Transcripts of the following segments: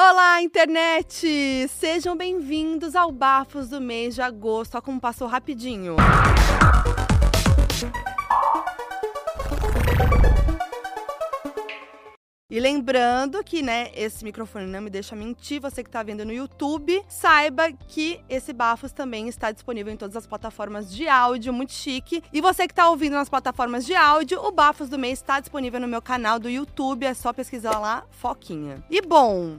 Olá, internet! Sejam bem-vindos ao Bafos do mês de agosto. Olha como passou rapidinho. E lembrando que, né, esse microfone não me deixa mentir, você que tá vendo no YouTube, saiba que esse Bafos também está disponível em todas as plataformas de áudio, muito chique. E você que tá ouvindo nas plataformas de áudio, o Bafos do mês está disponível no meu canal do YouTube, é só pesquisar lá, Foquinha. E bom,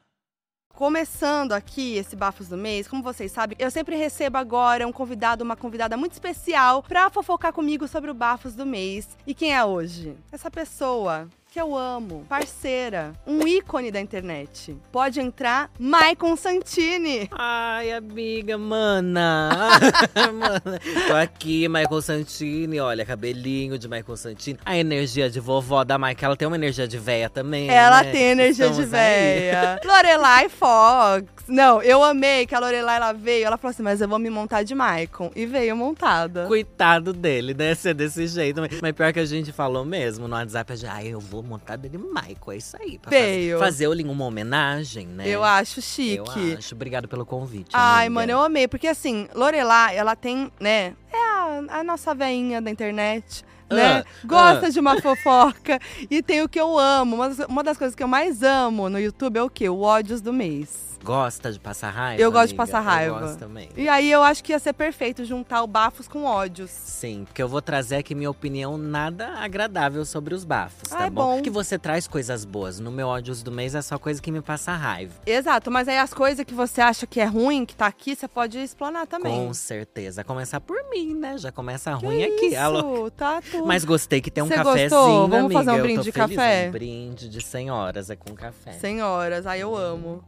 Começando aqui esse Bafos do Mês, como vocês sabem, eu sempre recebo agora um convidado, uma convidada muito especial pra fofocar comigo sobre o Bafos do Mês. E quem é hoje? Essa pessoa que eu amo, parceira, um ícone da internet. Pode entrar, Maicon Santini. Ai, amiga, mana. mana. Tô aqui, Michael Santini. Olha, cabelinho de Michael Santini. A energia de vovó da Mike, ela tem uma energia de véia também. Ela né? tem energia de Estamos aí. véia. Lorelai Fox. Não, eu amei que a Lorelai ela veio. Ela falou assim: Mas eu vou me montar de Maicon. E veio montada. Coitado dele, né? Ser desse jeito. Mas pior que a gente falou mesmo no WhatsApp, já, ai, eu vou montar dele Michael. É isso aí. Pra Veio. Fazer, fazer o Lin uma homenagem, né? Eu acho Eu chique. acho. Obrigado pelo convite. Ai, amiga. mano, eu amei. Porque assim, Lorelai, ela tem, né? É a, a nossa veinha da internet. Né? Ah, Gosta ah. de uma fofoca. e tem o que eu amo. Uma das, uma das coisas que eu mais amo no YouTube é o quê? O ódios do mês. Gosta de passar raiva? Eu gosto de amiga? passar raiva. Eu gosto também. E aí eu acho que ia ser perfeito juntar o bafos com ódios. Sim, porque eu vou trazer aqui minha opinião nada agradável sobre os bafos, tá Ai, bom? bom. Que você traz coisas boas. No meu ódios do mês é só coisa que me passa raiva. Exato, mas aí as coisas que você acha que é ruim, que tá aqui, você pode explanar também. Com certeza. Começar por mim, né? Já começa Que ruim aqui. isso, Alô. tá tudo. Mas gostei que tem um Você cafezinho, gostou? Vamos amiga. fazer um brinde de feliz. café? Um brinde de 100 horas é com café. Senhoras, aí eu amo.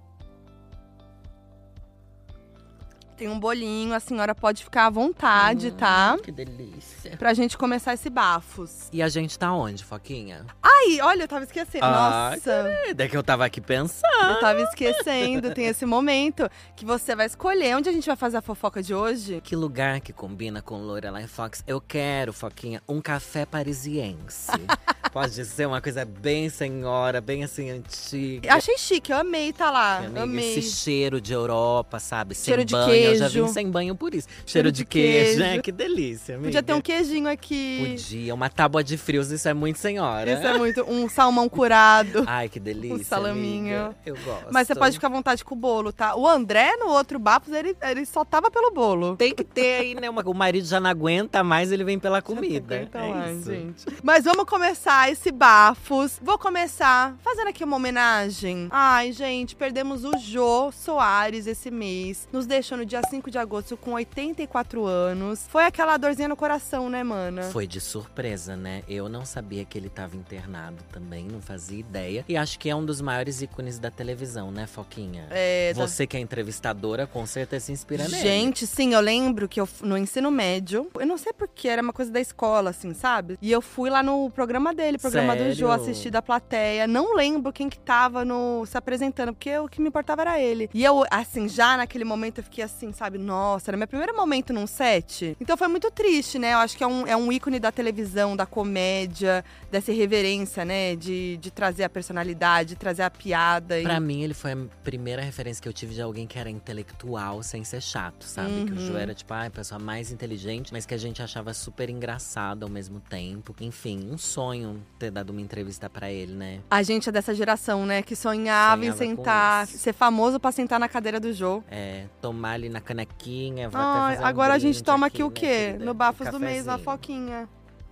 Tem um bolinho, a senhora pode ficar à vontade, tá? Que delícia. Pra gente começar esse bafos. E a gente tá onde, Foquinha? Ai, olha, eu tava esquecendo. Ai, Nossa, É que eu tava aqui pensando. eu tava esquecendo. Tem esse momento que você vai escolher onde a gente vai fazer a fofoca de hoje. Que lugar que combina com Lorelai Fox? Eu quero, Foquinha, um café parisiense. Pode ser uma coisa bem senhora, bem assim, antiga. Achei chique, eu amei tá lá. Amiga, amei. Esse cheiro de Europa, sabe? Cheiro sem de banho. Eu já queijo. vim sem banho por isso. Cheiro, Cheiro de, de queijo, queijo. né? Que delícia, amiga. Podia ter um queijinho aqui. Podia. Uma tábua de frios, isso é muito senhora. Isso é muito. Um salmão curado. Ai, que delícia, Um salaminho. amiga. Eu gosto. Mas você pode ficar à vontade com o bolo, tá? O André, no outro Bafos, ele, ele só tava pelo bolo. Tem que ter aí, né? uma- O marido já não aguenta mais, ele vem pela comida. Então, é isso. gente. Mas vamos começar esse bafos. Vou começar fazendo aqui uma homenagem. Ai, gente, perdemos o Jô Soares esse mês. Nos deixou no dia 5 de agosto com 84 anos. Foi aquela dorzinha no coração, né, mana? Foi de surpresa, né? Eu não sabia que ele tava internado também, não fazia ideia. E acho que é um dos maiores ícones da televisão, né, Foquinha? É, da- Você que é entrevistadora, com certeza se inspira nele. Gente, sim, eu lembro que eu no ensino médio, eu não sei porquê, era uma coisa da escola, assim, sabe? E eu fui lá no programa dele, programa do Jô, Sério? assistir da plateia. Não lembro quem que tava no, se apresentando, porque o que me importava era ele. E eu, assim, já naquele momento eu fiquei assim, sabe? Nossa, era meu primeiro momento num set. Então foi muito triste, né? Eu acho que é um, é um ícone da televisão, da comédia, dessa irreverência, né? De, de trazer a personalidade, de trazer a piada. e- Pra mim, ele foi a primeira referência que eu tive de alguém que era intelectual sem ser chato, sabe? Que o Uhum. Joe era, tipo, ah, a pessoa mais inteligente, mas que a gente achava super engraçado ao mesmo tempo. Enfim, um sonho ter dado uma entrevista pra ele, né? A gente é dessa geração, né? Que sonhava, em Sonhava com sentar, ser famoso pra sentar na cadeira do Jô. É, tomar ali na canequinha, Ai, fazer um agora a gente toma aqui, o né, quê? querida? No Bafos do Mês, na. Foquinha.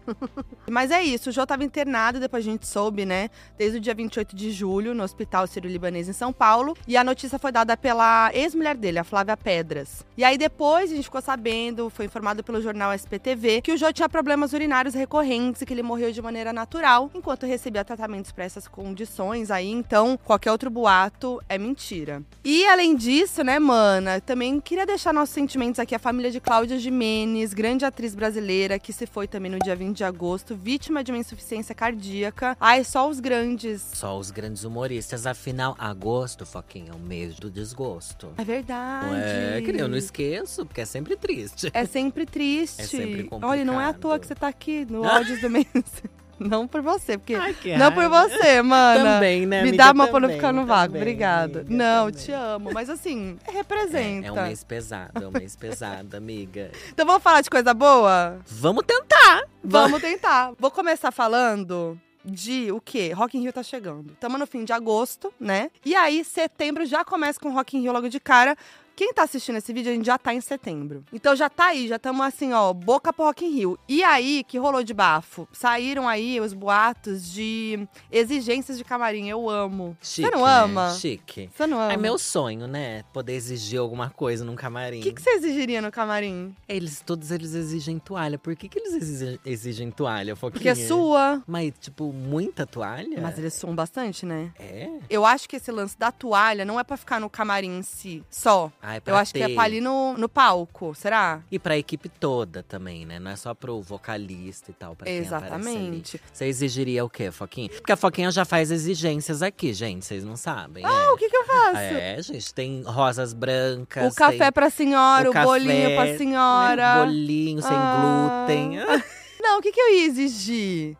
Mas é isso, o Jô tava internado, depois a gente soube, né? Desde o dia 28 de julho, no Hospital Sírio-Libanês em São Paulo. E a notícia foi dada pela ex-mulher dele, a Flávia Pedras. E aí depois a gente ficou sabendo, foi informado pelo jornal SPTV, que o Jô tinha problemas urinários recorrentes e que ele morreu de maneira natural, enquanto recebia tratamentos para essas condições aí. Então, qualquer outro boato é mentira. E além disso, né, mana, também queria deixar nossos sentimentos aqui à família de Cláudia Jimenez, grande atriz brasileira, que se foi também no dia 20 de agosto, vítima de uma insuficiência cardíaca. Ai, só os grandes. Só os grandes humoristas. Afinal, agosto, Foquinha, é o mês do desgosto. É verdade. É, que eu não esqueço, porque é sempre triste. É sempre triste. É sempre complicado. Olha, não é à toa que você tá aqui no Ódios do Mês. Não por você, porque. Ai, que não por você, mana. Também, né, Me amiga? dá uma pra não ficar no vácuo. também, Obrigada. não, também. te amo. Mas assim, É, representa. é um mês pesado, é um mês pesado, amiga. Então vamos falar de coisa boa? Vamos tentar! Vamos tentar. Vou começar falando de o quê? Rock in Rio tá chegando. Tamo no fim de agosto, né? E aí, setembro já começa com Rock in Rio logo de cara. Quem tá assistindo esse vídeo, a gente já tá em setembro. Então já tá aí, já estamos assim, ó, boca pro Rock in Rio. E aí, que rolou de bafo? Saíram aí os boatos de exigências de camarim. Eu amo. Chique, Você não né? ama? Chique. Você não ama? É meu sonho, né? Poder exigir alguma coisa num camarim. O que, que você exigiria no camarim? Eles, todos eles exigem toalha. Por que, que eles exigem, exigem toalha, Foquinha? Porque é sua. Mas, tipo, muita toalha? Mas eles suam bastante, né? É? Eu acho que esse lance da toalha não é pra ficar no camarim em si, só. Ah, é Eu acho que é pra ali no, no palco, será? E pra equipe toda também, né? Não é só pro vocalista e tal, pra quem Exatamente. Você exigiria o quê, Foquinha? Porque a Foquinha já faz exigências aqui, gente. Vocês não sabem. Ah, o que que eu faço? É, gente, tem rosas brancas. o café tem pra senhora, o, café, bolinho pra senhora. Bolinho sem Ah. glúten. Não, o que, que eu ia exigir?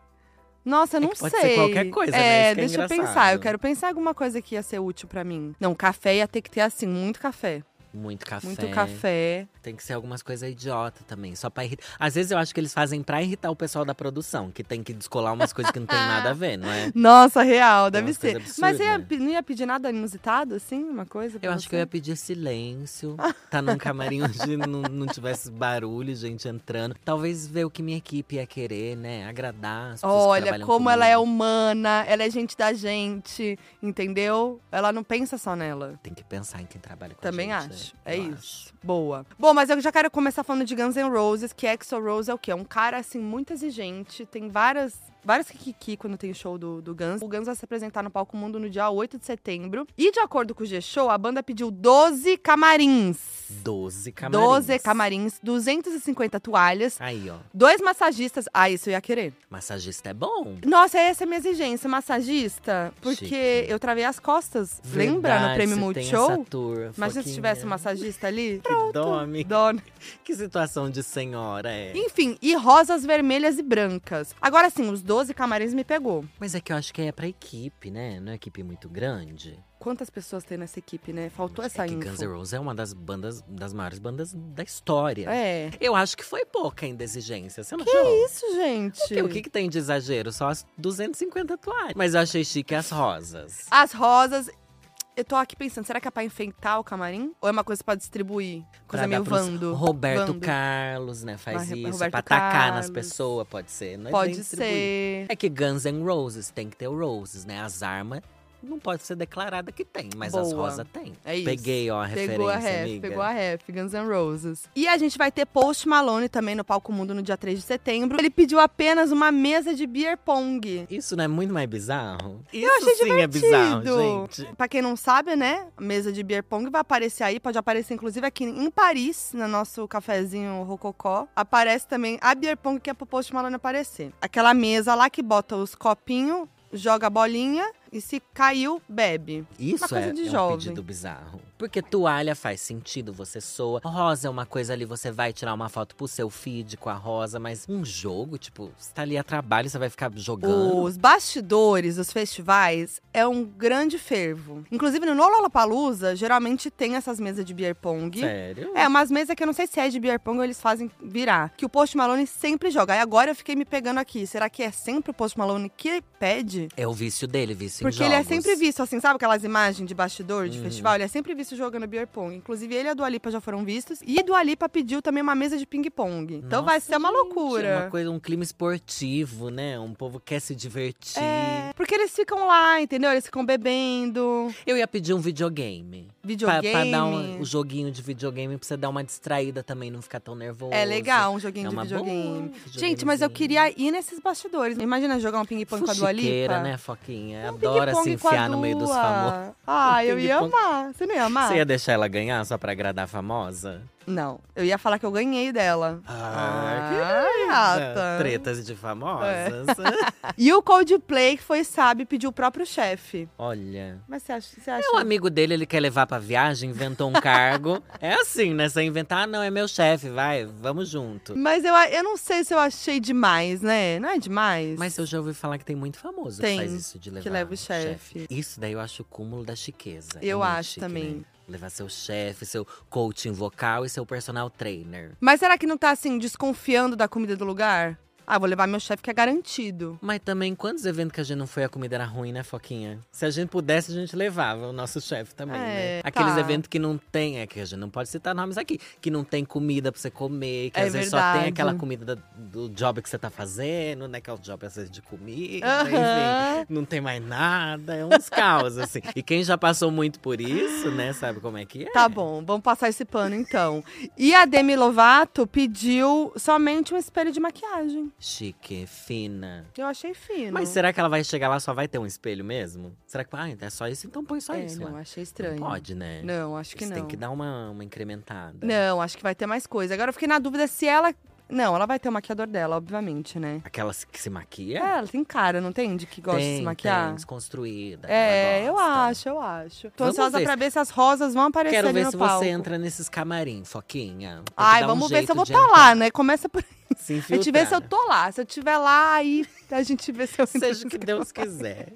Nossa, eu É não que pode sei. ser qualquer coisa, né? é, Isso que é deixa eu pensar. Eu quero pensar em alguma coisa que ia ser útil pra mim. Não, café ia ter que ter assim, muito café. Muito café. Muito café. Tem que ser algumas coisas idiota também, só pra irritar. Às vezes eu acho que eles fazem pra irritar o pessoal da produção, que tem que descolar umas coisas que não tem nada a ver, não é? Nossa, real, deve ser. Mas você ia, pe- não ia pedir nada inusitado, assim? Uma coisa? Eu acho você? que eu ia pedir silêncio, tá num camarim onde não, não tivesse barulho, gente entrando. Talvez ver o que minha equipe ia querer, né? Agradar as pessoas Olha como ela é comigo. humana, ela é gente da gente, entendeu? Ela não pensa só nela. Tem que pensar em quem trabalha com Também a gente. acho. né? É Eu isso. Boa. Mas eu já quero começar falando de Guns N' Roses, que Axl Rose é o quê? É um cara, assim, muito exigente. Tem várias. Várias kikiki quando tem show do, do Guns. O Guns vai se apresentar no Palco Mundo no dia 8 de setembro. E de acordo com o G-Show, a banda pediu 12 camarins. 12 camarins. 12 camarins, 250 toalhas, Aí, ó. dois massagistas. Ah, isso eu ia querer. Massagista é bom. Nossa, essa é a minha exigência, massagista. Porque Chique. eu travei as costas. Lembra no Verdade, Prêmio Multishow? Imagina se tivesse um massagista ali. Que dó, amiga. Dó. Que situação de senhora é. Enfim, e rosas vermelhas e brancas. Agora sim, os 12 camarins me pegou. Mas é que eu acho que é pra equipe, né? Não é equipe muito grande. Quantas pessoas tem nessa equipe, né? Faltou essa é que info. Guns N' Roses é uma das bandas, das maiores bandas da história. É. Eu acho que foi pouca ainda exigência, você não Que achou? isso, gente? O que, o que que tem de exagero? Só as 250 toalhas. Mas eu achei chique as rosas. As rosas. Eu tô aqui pensando, será que é pra enfeitar o camarim? Ou é uma coisa pra distribuir? Coisa Pra meio vando. Roberto vando. Carlos, né? Faz Ah, isso. Roberto pra atacar nas pessoas, pode ser. Não é bem Pode ser. É que Guns N' Roses tem que ter o Roses, né? As armas não pode ser declarada que tem, mas as Boa. rosas tem. É isso. Peguei, ó, a Pegou a referência, ref, amiga. pegou a ref, Guns N' Roses. E a gente vai ter Post Malone também no Palco Mundo no dia 3 de setembro. Ele pediu apenas uma mesa de beer pong. Isso não é muito mais bizarro? Isso Eu achei sim é bizarro, divertido. gente. Pra quem não sabe, né? A mesa de beer pong vai aparecer aí, pode aparecer inclusive aqui em Paris, no nosso cafezinho Rococó. Aparece também a beer pong que é pro Post Malone aparecer. Aquela mesa lá que bota os copinhos, joga a bolinha e se caiu, bebe. Isso coisa é, de é um pedido bizarro. Porque toalha faz sentido, você soa. Rosa é uma coisa ali, você vai tirar uma foto pro seu feed com a rosa, mas um jogo, tipo, você tá ali a trabalho, você vai ficar jogando. Os bastidores dos festivais é um grande fervo. Inclusive no Lollapalooza, geralmente tem essas mesas de beer pong. Sério? É, umas mesas que eu não sei se é de beer pong ou eles fazem virar. Que o Post Malone sempre joga. Aí agora eu fiquei me pegando aqui. Será que é sempre o Post Malone que pede? É o vício dele, vício assim, Porque ele é jogos. sempre visto, assim, sabe aquelas imagens de bastidor de Uhum. festival? Ele é sempre visto jogando beer pong. Inclusive, ele e a Dua Lipa já foram vistos. E a Dua Lipa pediu também uma mesa de ping-pong. Então vai ser uma gente, loucura. É uma coisa, um clima esportivo, né? Um povo quer se divertir. É, porque eles ficam lá, entendeu? Eles ficam bebendo. Eu ia pedir um videogame. Pra, Videogame. pra dar um, um joguinho de videogame pra você dar uma distraída também, não ficar tão nervoso. É legal um joguinho É de videogame. boa, Gente, mas eu queria ir nesses bastidores. Imagina jogar um ping-pong com a Dua Lipa. Né, Foquinha? Um Adora se ping-pong com a enfiar no meio dos famosos. Ah, eu ia amar. Você não ia amar? Você ia deixar ela ganhar só pra agradar a famosa? Não, eu ia falar que eu ganhei dela. Ah, Ai, gata. Tretas de famosas. E o Coldplay, que foi sábio, pediu o próprio chefe. Olha. Mas você acha, você acha É um amigo dele, ele quer levar pra viagem, inventou um cargo. É assim, né? Você inventar, ah, não, é meu chefe, vai, vamos junto. Mas eu, eu não sei se eu achei demais, né? Não é demais? Mas eu já ouvi falar que tem muito famoso Tem, que faz isso de levar leva o chefe. Isso daí eu acho o cúmulo da chiqueza. É Eu muito acho chique, também. né? Levar seu chefe, seu coaching vocal e seu personal trainer. Mas será que não tá, assim, desconfiando da comida do lugar? Ah, vou levar meu chefe que é garantido. Mas também, quantos eventos que a gente não foi, a comida era ruim, né, Foquinha? Se a gente pudesse, a gente levava o nosso chefe também, É, né? Aqueles tá. eventos que não tem, é que a gente não pode citar nomes aqui, que não tem comida pra você comer, que É às vezes só verdade. tem aquela comida da- do job que você tá fazendo, né? Que é o job às vezes de comida, enfim. Não tem mais nada, é uns caos, assim. E quem já passou muito por isso, né, sabe como é que é? Tá bom, vamos passar esse pano então. E a Demi Lovato pediu somente um espelho de maquiagem. Chique, fina. Eu achei fino. Mas será que ela vai chegar lá e só vai ter um espelho mesmo? Será que, ah, é só isso? Então põe só é, isso não, lá. achei estranho. Não pode, né? Não, acho que Você não. tem que dar uma, uma incrementada. Não, acho que vai ter mais coisa. Agora eu fiquei na dúvida se ela. Não, ela vai ter o maquiador dela, obviamente, né? Aquela que se maquia? É, ela tem cara, não tem? De que gosta de se Tem, maquiar? Tem, desconstruída. É, eu acho, eu acho. Tô Vamos ansiosa ver pra ver se as rosas vão aparecer Quero ver se palco. você entra nesses camarim, Foquinha. Tem Ai, dar um vamos ver se eu vou estar entrar. lá, né? Começa por aí. Se A gente vê se eu infiltrar. tô lá. Se eu estiver lá, aí a gente vê se eu Seja o que Deus quiser.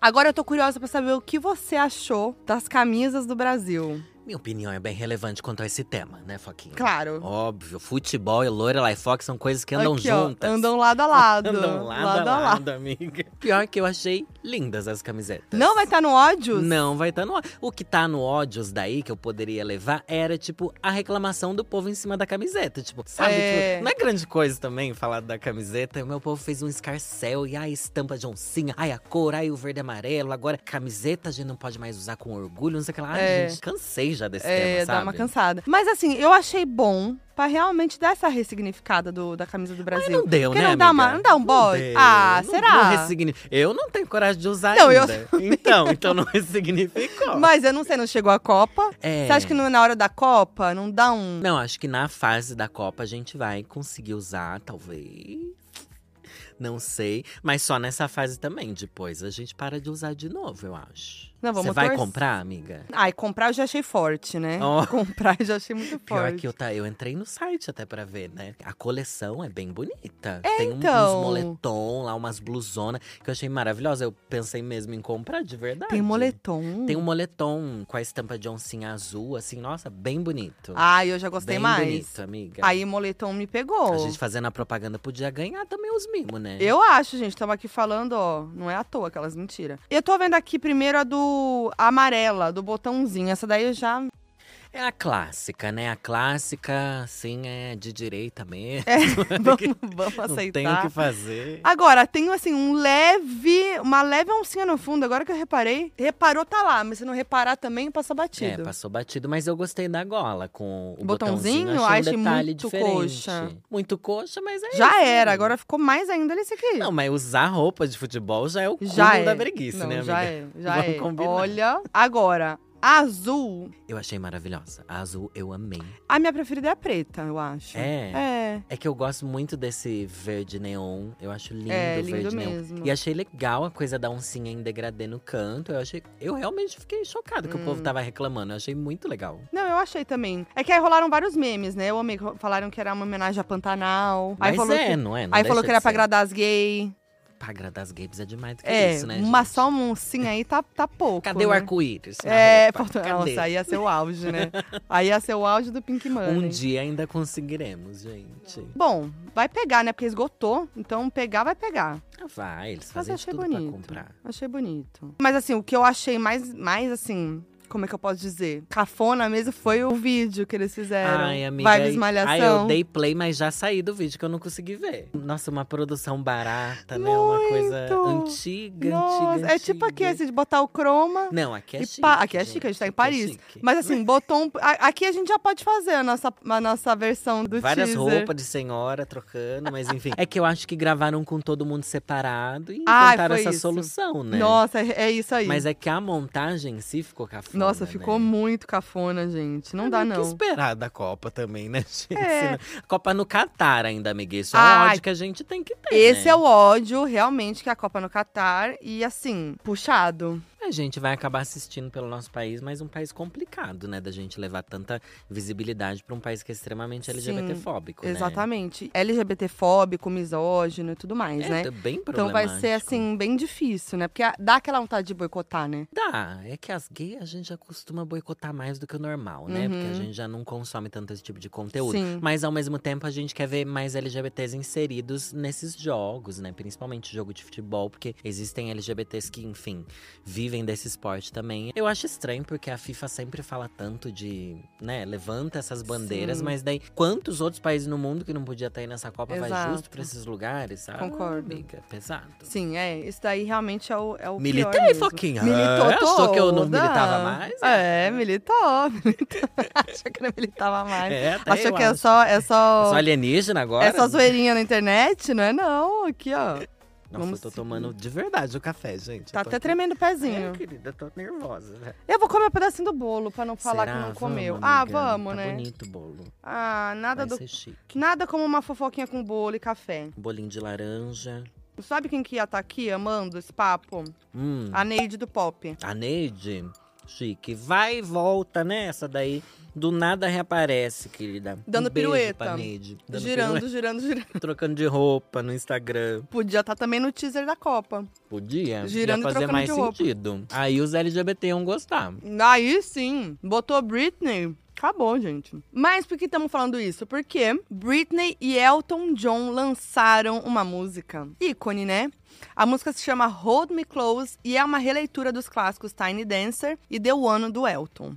Agora eu tô curiosa pra saber o que você achou das camisas do Brasil. Minha opinião é bem relevante quanto a esse tema, né, Foquinha? Claro. Óbvio, futebol e Lorelai Fox são coisas que andam Aqui, ó, juntas. andam lado a lado. Andam lado, a lado, amiga. Pior que eu achei lindas as camisetas. Não vai estar no ódios? Não, vai estar no O que tá no ódios daí, que eu poderia levar, era, tipo, a reclamação do povo em cima da camiseta. Tipo, sabe? É. Tipo, não é grande coisa também falar da camiseta. O meu povo fez um escarcel, e ai, estampa de oncinha, ai, a cor, ai, o verde e amarelo. Agora, camiseta a gente não pode mais usar com orgulho, não sei o que lá. Ai, É. gente, cansei já desse É, tema, dá sabe? uma cansada. Mas assim, eu achei bom pra realmente dar essa ressignificada do, da camisa do Brasil. Não deu, Porque né, não dá, uma, não dá um bode? Ah, não- será? Não ressigni- Eu não tenho coragem de usar Não, eu ainda. Então, então não ressignificou. Mas eu não sei, não chegou a Copa. É. Você acha que não- na hora da Copa não dá um. Não, acho que na fase da Copa a gente vai conseguir usar, talvez. Não sei. Mas só nessa fase também. Depois a gente para de usar de novo, eu acho. Não, vamos Você vai torcer. comprar, amiga? Ai, comprar eu já achei forte, né? Ó. Comprar eu já achei muito Pior forte. que eu, tá, eu entrei no site até pra ver, né? A coleção é bem bonita. É, Tem um- então. uns moletom lá, umas blusonas que eu achei maravilhosa. Eu pensei mesmo em comprar de verdade. Tem moletom. Tem um moletom com a estampa de oncinha azul, assim, nossa, bem bonito. Ai, eu já gostei bem mais. bonito, amiga. Aí moletom me pegou. A gente fazendo a propaganda podia ganhar também os mimos, né? Eu acho, gente. Tava aqui falando, ó. Não é à toa aquelas mentiras. Eu tô vendo aqui primeiro a do amarela, do botãozinho. Essa daí eu já. É a clássica, né? A clássica, assim, é de direita mesmo. É, vamos, vamos Não tem aceitar. o que fazer. Agora, tem assim, um leve. Uma leve oncinha no fundo, agora que eu reparei. Reparou, tá lá, mas se não reparar também, passa É, batido. passou batido, mas eu gostei da gola com o Botãozinho? botãozinho. Achei um detalhe muito diferente. coxa. Muito coxa, mas é Já isso, era, né? agora ficou mais ainda nesse aqui. Não, mas usar roupa de futebol já é o cúmulo já é. da breguice, Não, né, amiga? Já é, já Vamos é. combinar. Olha, agora, a azul. Eu achei maravilhosa. A azul eu amei. A minha preferida é a preta, eu acho. É? É. É que eu gosto muito desse verde neon. Eu acho lindo É, o lindo verde neon. mesmo. E achei legal a coisa da oncinha em degradê no canto. Eu achei. Eu realmente fiquei chocado que o Hum. povo tava reclamando. Eu achei muito legal. Não, eu achei também. É que aí rolaram vários memes, né? Eu amei. Falaram que era uma homenagem a Pantanal. aí Mas falou é, que, não é? Não aí falou que era pra agradar as gays. Pra agradar as gays é demais do que É, isso, né? uma gente? só um sim aí tá, tá pouco. Cadê o né? arco-íris? na É, Cadê? nossa, aí ia ser o auge, né? aí ia ser o auge do Pink Money. Um dia ainda conseguiremos, gente. Bom, vai pegar, né? Porque esgotou. Então, pegar vai pegar. Ah, vai, eles fazem achei tudo bonito. pra comprar. Achei bonito. Mas assim, o que eu achei mais, mais assim. Como é que eu posso dizer? Cafona mesmo foi o vídeo que eles fizeram. Ai, amiga. Vibes aí- Malhação. Ai, eu dei play, mas já saí do vídeo que eu não consegui ver. Nossa, uma produção barata, né? Uma coisa Muito. antiga, Nossa, antiga, é tipo aqui, antiga. esse de botar o croma. Não, aqui é chique. pá- aqui é chique, a gente tá em é Paris. chique. Mas assim, botou um. Aqui a gente já pode fazer a nossa, a nossa versão do Várias teaser. roupas de senhora trocando, mas enfim. é que eu acho que gravaram com todo mundo separado e Ai, inventaram foi essa isso. solução, né? Nossa, é é isso aí. Mas é que a montagem em si ficou cafona, Nossa, ficou né? muito cafona, gente. Não É, dá, o que não. esperar da Copa também, né, gente? É. Não- Copa no Catar ainda. Isso é um Ai, ódio que a gente tem que ter, Esse né? é o ódio, realmente, que é a Copa no Catar. E assim, puxado. A gente vai acabar assistindo pelo nosso país, mas um país complicado, né? Da gente levar tanta visibilidade pra um país que é extremamente Sim, LGBT-fóbico, né? Exatamente. LGBTfóbico, misógino e tudo mais, É, né? tá bem Então vai ser, assim, bem difícil, né? Porque dá aquela vontade de boicotar, né? Dá, é que as gays a gente já costuma boicotar mais do que o normal, né? Porque a Uhum. gente já não consome tanto esse tipo de conteúdo. Sim. Mas ao mesmo tempo a gente quer ver mais LGBTs inseridos nesses jogos, né? Principalmente jogo de futebol, porque existem LGBTs que, enfim, vivem desse esporte também. Eu acho estranho porque a FIFA sempre fala tanto de, né, levanta essas bandeiras, Sim. mas daí quantos outros países no mundo que não podia estar aí nessa Copa vai Exato. justo pra esses lugares, sabe? Concordo. Amiga, pesado. Sim, é. Isso daí realmente é o, é o Militei. Foquinha. Militou É, achou que eu não toda. militava mais? É, militou. militou. Achou que não militava mais. É, até Achou que é só, é É só, só alienígena agora? é só zoeirinha na internet? Não é não, aqui ó. Nossa, Vamos eu tô seguir. tomando de verdade o café, gente. Tá até aqui- tremendo o pezinho. É, querida, tô nervosa. velho. Eu vou comer um pedacinho do bolo, pra não falar Será? que não comeu. Ah, vamos, tá né? bonito o bolo. Ah, nada Vai do. chique. Nada como uma fofoquinha com bolo e café. Um bolinho de laranja. Sabe quem que ia estar aqui amando esse papo? Hum, A Neide do Pop. a Neide, chique. Vai e volta, né? Essa daí do nada reaparece, querida. Dando um pirueta. Neide. Dando girando, pirueta, girando, girando. Trocando de roupa no Instagram. Podia estar também no teaser da Copa. Podia. Girando Ia fazer mais sentido. Aí os LGBT iam gostar. Aí sim, botou Britney. Acabou, gente. Mas por que estamos falando isso? Porque Britney e Elton John lançaram uma música ícone, né? A música se chama Hold Me Close e é uma releitura dos clássicos Tiny Dancer e The One do Elton.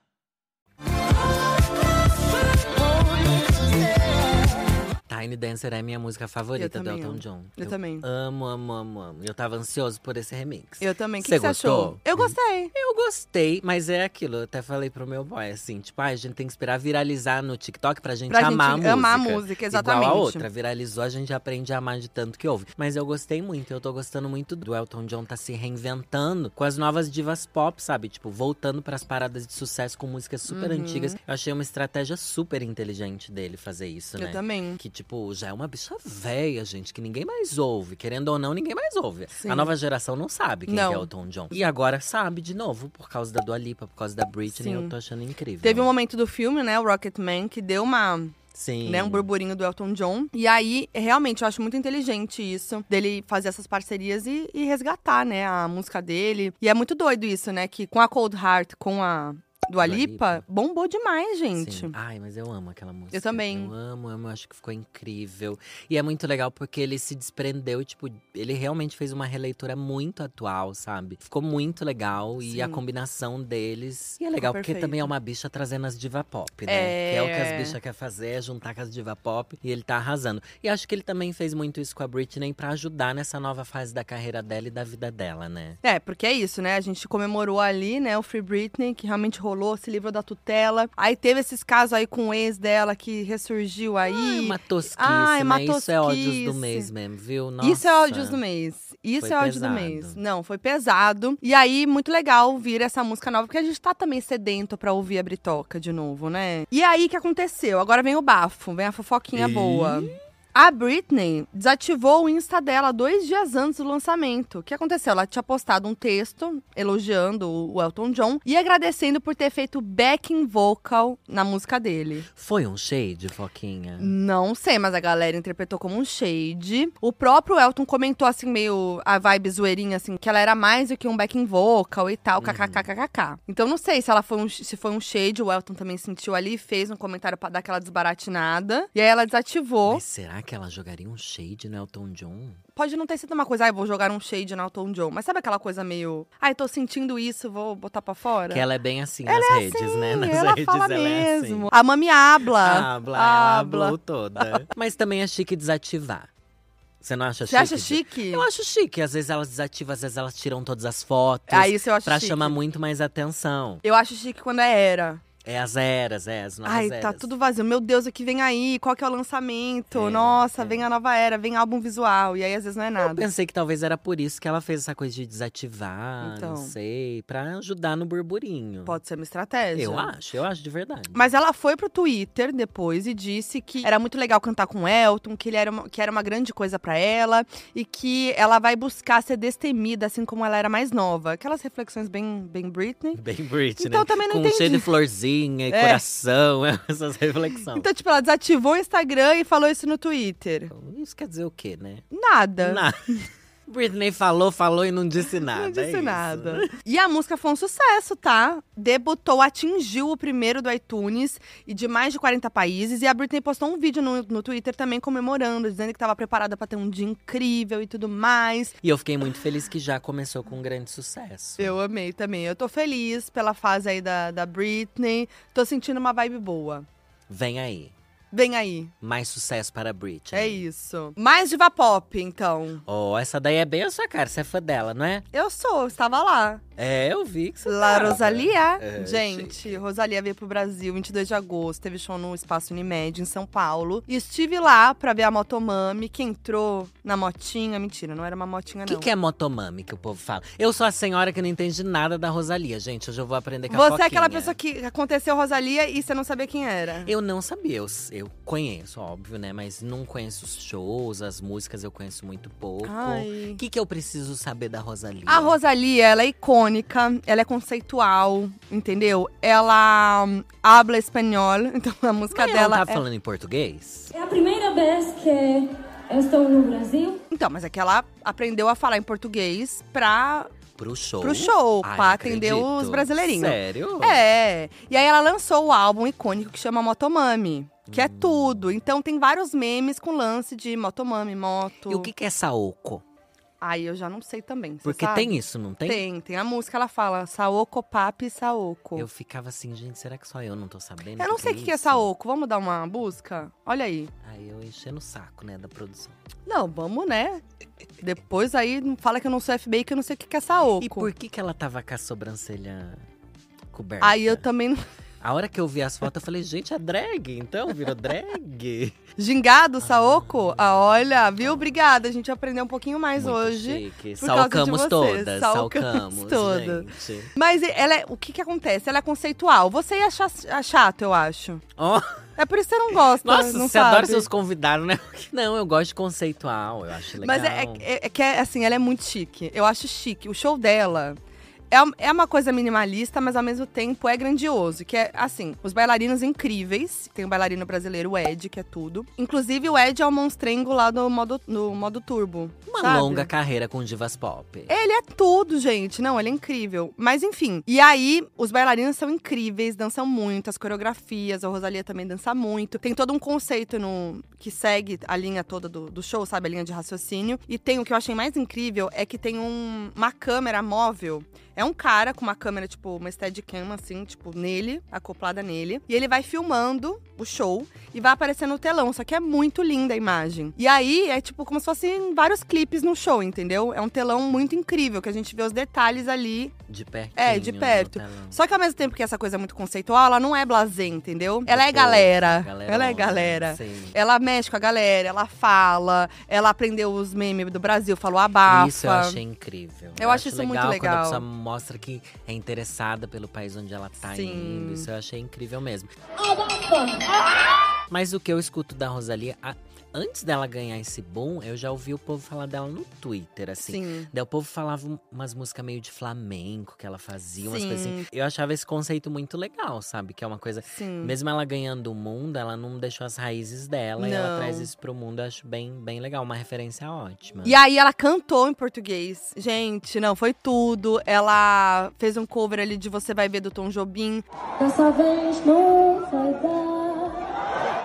Tiny Dancer é minha música favorita Eu do Elton. John. Eu também. Amo, amo, amo, amo. Eu tava ansioso por esse remix. Eu também. O que Você que você achou? gostou? Eu gostei. Eu gostei, mas é aquilo, eu até falei pro meu boy, assim, tipo, ah, a gente tem que esperar viralizar no TikTok pra gente Pra amar gente a música. amar a música, exatamente. Igual a outra, viralizou, a gente aprende a amar de tanto que ouve. Mas eu gostei muito, eu tô gostando muito do Elton John tá se reinventando com as novas divas pop, sabe? Tipo, voltando pras paradas de sucesso com músicas super Uhum. antigas. Eu achei uma estratégia super inteligente dele fazer isso, né? Eu também. Que, tipo, já é uma bicha velha, gente, que ninguém mais ouve. Querendo ou não, ninguém mais ouve. Sim. A nova geração não sabe quem Não. que é Elton John. E agora sabe de novo, por causa da Dua Lipa, por causa da Britney. Sim. Eu tô achando incrível. Teve um momento do filme, né, o Rocketman, que deu uma Sim. né, um burburinho do Elton John. E aí, realmente, eu acho muito inteligente isso, dele fazer essas parcerias e, e resgatar, né, a música dele. E é muito doido isso, né, que com a Cold Heart, com a Dua Dua Lipa, Lipa. bombou demais, gente. Sim. Ai, mas eu amo aquela música. Eu também. Eu amo, amo, eu acho que ficou incrível. E é muito legal porque ele se desprendeu, tipo, ele realmente fez uma releitura muito atual, sabe? Ficou muito legal e Sim. a combinação deles. E é legal porque também é uma bicha trazendo as diva pop, né? É. Que é o que as bichas querem fazer, é juntar com as diva pop e ele tá arrasando. E acho que ele também fez muito isso com a Britney pra ajudar nessa nova fase da carreira dela e da vida dela, né? É, porque é isso, né? A gente comemorou ali, né, o Free Britney, que realmente rolou, se livrou da tutela. Aí teve esses casos aí com o ex dela que ressurgiu aí. Ai, uma tosquice, Ai, uma né? Isso é ódios do tosquice. mês mesmo, viu? Isso é Nossa. ódios do mês. Isso Foi é áudio do mês. Não, foi pesado. E aí, muito legal ouvir essa música nova, porque a gente tá também sedento pra ouvir a Britoca de novo, né? E aí, o que aconteceu? Agora vem o bafo, vem a fofoquinha Ih. boa. A Britney desativou o Insta dela dois dias antes do lançamento. O que aconteceu? Ela tinha postado um texto elogiando o Elton John e agradecendo por ter feito backing vocal na música dele. Foi um shade, Foquinha? Não sei, mas a galera interpretou como um shade. O próprio Elton comentou assim, meio a vibe zoeirinha, assim, que ela era mais do que um backing vocal e tal, kkkkkk. Então não sei se ela foi um, se foi um shade, o Elton também sentiu ali, fez um comentário pra dar aquela desbaratinada. E aí ela desativou. Mas será que ela jogaria um shade no Elton John? Pode não ter sido uma coisa, ai, vou jogar um shade no Elton John. Mas sabe aquela coisa meio, ai, tô sentindo isso, vou botar pra fora? Que ela é bem assim nas redes, né? Nas ela redes fala ela mesmo. é assim. A mami habla. Habla, ela hablou toda. Mas também é chique desativar. Você não acha Você chique? acha chique? Eu acho chique. Às vezes elas desativam, às vezes elas tiram todas as fotos. Ah, isso eu acho Pra chique. chamar muito mais atenção. Eu acho chique quando é era. É as eras, é as novas Ai, eras. tá tudo vazio. Meu Deus, o que vem aí? Qual que é o lançamento? É, Nossa, é. vem a nova era, vem álbum visual. E aí, às vezes, não é Eu nada. pensei que talvez era por isso que ela fez essa coisa de desativar, Então. não sei, pra ajudar no burburinho. Pode ser uma estratégia. Eu acho, eu acho de verdade. Mas ela foi pro Twitter depois e disse que era muito legal cantar com o Elton, que ele era uma, que era uma grande coisa pra ela e que ela vai buscar ser destemida, assim como ela era mais nova. Aquelas reflexões bem, bem Britney. Bem Britney. Então, também não Com entendi. cheio de florzinha e É. coração, essas reflexões. Então, tipo, ela desativou o Instagram e falou isso no Twitter. Isso quer dizer o quê, né? Nada. Nada. Britney falou, falou e não disse nada. Não é disse isso. nada. E a música foi um sucesso, tá? Debutou, atingiu o primeiro do iTunes e de mais de 40 países. E a Britney postou um vídeo no, no Twitter também comemorando, dizendo que estava preparada pra ter um dia incrível e tudo mais. E eu fiquei muito feliz que já começou com um grande sucesso. Eu amei também. Eu tô feliz pela fase aí da, da Britney. Tô sentindo uma vibe boa. Vem aí. Vem aí. Mais sucesso para a Britney. É isso. Mais diva pop, então. Oh, essa daí é bem a sua cara, você é fã dela, não é? Eu sou, estava lá. É, eu vi que você La tava. Rosalia. É, Gente, Rosalia veio pro Brasil 22 de agosto, teve show no Espaço Unimed, em São Paulo. E estive lá pra ver a Motomami, que entrou na motinha. Mentira, não era uma motinha, O que, não. que é motomami que o povo fala? Eu sou a senhora que não entende nada da Rosalia, gente. Hoje eu vou aprender com a Você é aquela pessoa que aconteceu Rosalia e você não sabia quem era. Eu não sabia, eu, eu conheço, óbvio, né? Mas não conheço os shows, as músicas eu conheço muito pouco. O que, que eu preciso saber da Rosalia? A Rosalia, ela é icônica, ela é conceitual, entendeu? Ela hum, habla espanhol, então a música Mas ela dela não tá é... falando em português? É a primeira vez que eu estou no Brasil. Então, mas é que ela aprendeu a falar em português pra Pro show? pro show, Ai, pra atender acredito. os brasileirinhos. Sério? É. E aí ela lançou o álbum icônico que chama Motomami, que é Hum. tudo. Então tem vários memes com lance de Motomami, moto. E o que, que é Saoko? Aí eu já não sei também. Porque sabe? tem isso, não tem? Tem, tem a música, ela fala Saoko Papi Saoko. Eu ficava assim, gente, será que só eu não tô sabendo? Eu não sei o que, que é? Saoko. Vamos dar uma busca? Olha aí. Aí eu enchendo o saco, né, da produção. Não, vamos, né? Depois aí fala que eu não sou FBI, que eu não sei o que, que é Saoko. E por que que ela tava com a sobrancelha coberta? Aí eu também não. A hora que eu vi as fotos, eu falei, gente, é drag, então? Virou drag? Gingado, Saoko? Ah, olha, viu? Obrigada. A gente aprendeu um pouquinho mais Muito hoje. chique. Salcamos todas, Salcamos todas. gente. Mas ela é, o que que acontece? Ela é conceitual. Você ia achar chato, eu acho. Ó, É por isso que você não gosta, nossa, não você adora sabe? seus convidados, né? Não, eu gosto de conceitual, eu acho legal. Mas é, é- é que, é, assim, ela é muito chique. Eu acho chique. O show dela é, é uma coisa minimalista, mas ao mesmo tempo é grandioso. Que é, assim, os bailarinos incríveis. Tem o bailarino brasileiro, o Ed, que é tudo. Inclusive, o Ed é o monstrengo lá do modo, no modo turbo. Uma sabe? longa carreira com divas pop. Ele é tudo, gente. Não, ele é incrível. Mas enfim. E aí, os bailarinos são incríveis, dançam muito, as coreografias, a Rosalia também dança muito. Tem todo um conceito no que segue a linha toda do, do show, sabe? A linha de raciocínio. E tem o que eu achei mais incrível é que tem um- uma câmera móvel. É um cara com uma câmera, tipo, uma steadicam, assim, tipo, nele, acoplada nele. E ele vai filmando o show e vai aparecer no telão. Só que é muito linda a imagem. E aí é tipo como se fossem vários clipes no show, entendeu? É um telão muito incrível, que a gente vê os detalhes ali. De perto. É, de perto. Só que ao mesmo tempo que essa coisa é muito conceitual, ela não é blasé, entendeu? Ela é galera. Ela é galera. Sim. Ela mexe com a galera, ela fala, ela aprendeu os memes do Brasil, falou abafa. Isso eu achei incrível. Eu acho isso muito Quando a legal. Mostra que é interessada pelo país onde ela tá Sim. indo. Isso eu achei incrível mesmo. Mas o que eu escuto da Rosalia, antes dela ganhar esse boom, eu já ouvi o povo falar dela no Twitter, assim. Sim. Daí o povo falava um- umas músicas meio de flamenco que ela fazia, umas Sim. coisas assim. Eu achava esse conceito muito legal, sabe? Que é uma coisa. Sim. Mesmo ela ganhando o mundo, ela não deixou as raízes dela e ela Não. traz isso pro mundo. Eu acho bem, bem legal, uma referência ótima. E aí ela cantou em português. Gente, não, foi tudo. Ela fez um cover ali de Você Vai Ver do Tom Jobim. Dessa vez não vai dar.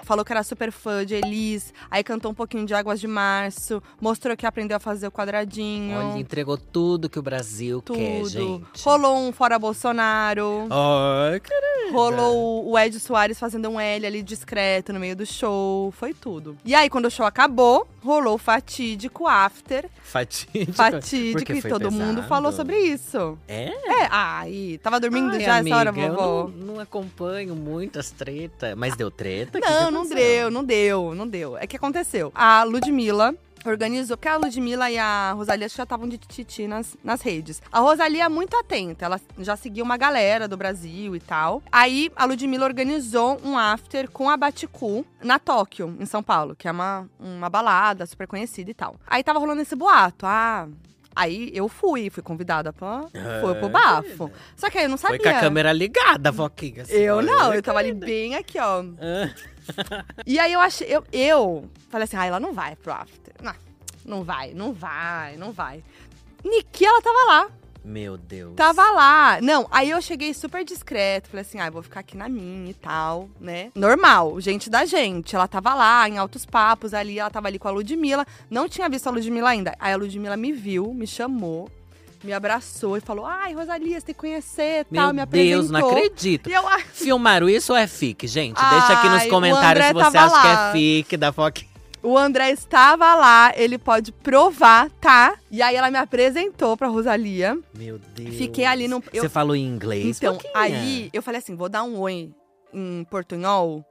Falou que era super fã de Elis. Aí cantou um pouquinho de Águas de Março. Mostrou que aprendeu a fazer o quadradinho. Olha, entregou tudo que o Brasil quer, tudo. gente. Rolou um Fora Bolsonaro. Ai, querida. Rolou o Ed Soares fazendo um L ali discreto no meio do show. Foi tudo. E aí, quando o show acabou, rolou o fatídico after. Fatídico. Fatídico. Porque E todo mundo pesado. falou sobre isso. É? É, ai, tava dormindo Ai, já amiga, essa hora, eu vovó? não, não acompanho muitas tretas. Mas deu treta? Não, que não deu, não deu, não deu. É que aconteceu. A Ludmilla organizou, porque a Ludmilla e a Rosalia já estavam de tititi nas, nas redes. A Rosalia é muito atenta, ela já seguiu uma galera do Brasil e tal. Aí a Ludmilla organizou um after com a Baticu na Tóquio, em São Paulo, que é uma, uma balada super conhecida e tal. Aí tava rolando esse boato, ah... Aí eu fui, fui convidada pra. Foi pro bafo. Só que aí eu não sabia. Foi com a câmera ligada, Foquinha. assim, Eu não, eu tava ali bem aqui, ó. Ah, E aí eu achei, eu, eu falei assim, ah, ela não vai pro after. Não, não vai, não vai, não vai. Niki, ela tava lá, Meu Deus. tava lá. Não, aí eu cheguei super discreto, falei assim, ah, vou ficar aqui na minha e tal, né? Normal, gente da gente. Ela tava lá, em altos papos ali, ela tava ali com a Ludmilla. Não tinha visto a Ludmilla ainda. Aí a Ludmilla me viu, me chamou, me abraçou e falou, ai, Rosalia, você tem que conhecer e Meu tal, me apresentou. Deus, não acredito. E eu, ai, Filmaram isso ou é fic, gente? Deixa aqui nos Ai, comentários se você acha que lá. é fic da Foquinha. O André estava lá, ele pode provar, tá? E aí ela me apresentou pra Rosalia. Meu Deus. Fiquei ali no- eu- Você falou em inglês, então, aí eu falei assim: vou dar um oi em portunhol.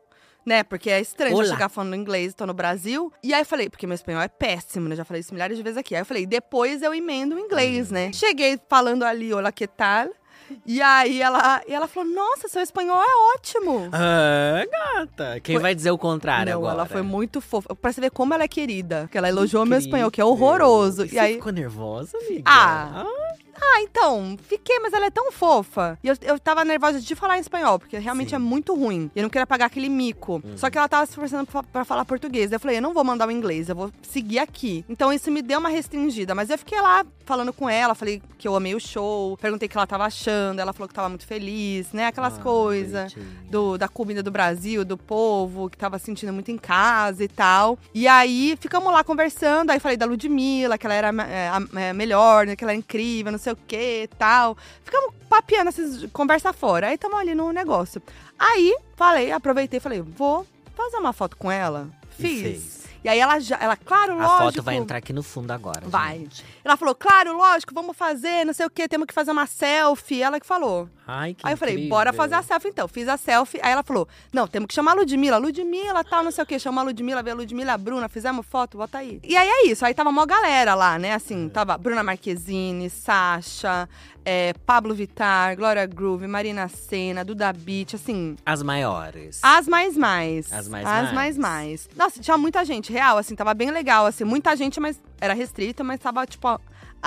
Né? Porque é estranho eu Olá. chegar falando inglês, tô no Brasil. E aí eu falei, porque meu espanhol é péssimo, né? Já falei isso milhares de vezes aqui. Aí eu falei, depois eu emendo o inglês, né? Cheguei falando ali, olá, que tal? E aí ela, e ela falou, nossa, seu espanhol é ótimo. Ah, gata. Quem Foi- vai dizer o contrário Não, agora? ela foi muito fofa. Pra você ver como ela é querida. Que ela elogiou meu Incrível. espanhol, que é horroroso. Você E aí, ficou nervosa, amiga? Ah. Ah, então, fiquei, mas ela é tão fofa. E eu, eu tava nervosa de falar em espanhol, porque realmente Sim. é muito ruim. E eu não queria pagar aquele mico. Só que ela tava se esforçando pra, pra falar português. Eu falei, eu não vou mandar o inglês, eu vou seguir aqui. Então isso me deu uma restringida. Mas eu fiquei lá falando com ela, falei que eu amei o show, perguntei o que ela tava achando. Ela falou que tava muito feliz, né? Aquelas Ah, coisas da comida do Brasil, do povo, que tava se sentindo muito em casa e tal. E aí ficamos lá conversando, aí falei da Ludmilla, que ela era é, a- é, melhor, né, que ela era incrível, não sei o que e tal. Ficamos papeando essas conversa fora. Aí estamos ali no negócio. Aí falei, aproveitei e falei, vou fazer uma foto com ela. Fiz. E aí ela já, ela, claro, A lógico. foto vai entrar aqui no fundo agora, Vai. gente. Ela falou, claro, lógico, vamos fazer, não sei o que, temos que fazer uma selfie. Ela que falou. Ai, que Aí eu falei, incrível. bora fazer a selfie então. Fiz a selfie. Aí ela falou, não, temos que chamar a Ludmilla. Ludmilla, tal, não sei o quê. Chamar a Ludmilla, ver a Ludmilla, a Bruna, fizemos foto, bota aí. E aí é isso. Aí tava uma galera lá, né? Assim, tava Bruna Marquezine, Sasha, é, Pablo Vittar, Glória Groove, Marina Senna, Duda Beat, assim. As maiores. As mais mais. As mais As mais. mais mais. Nossa, tinha muita gente, real, assim, tava bem legal, assim, muita gente, mas era restrita, mas tava, tipo,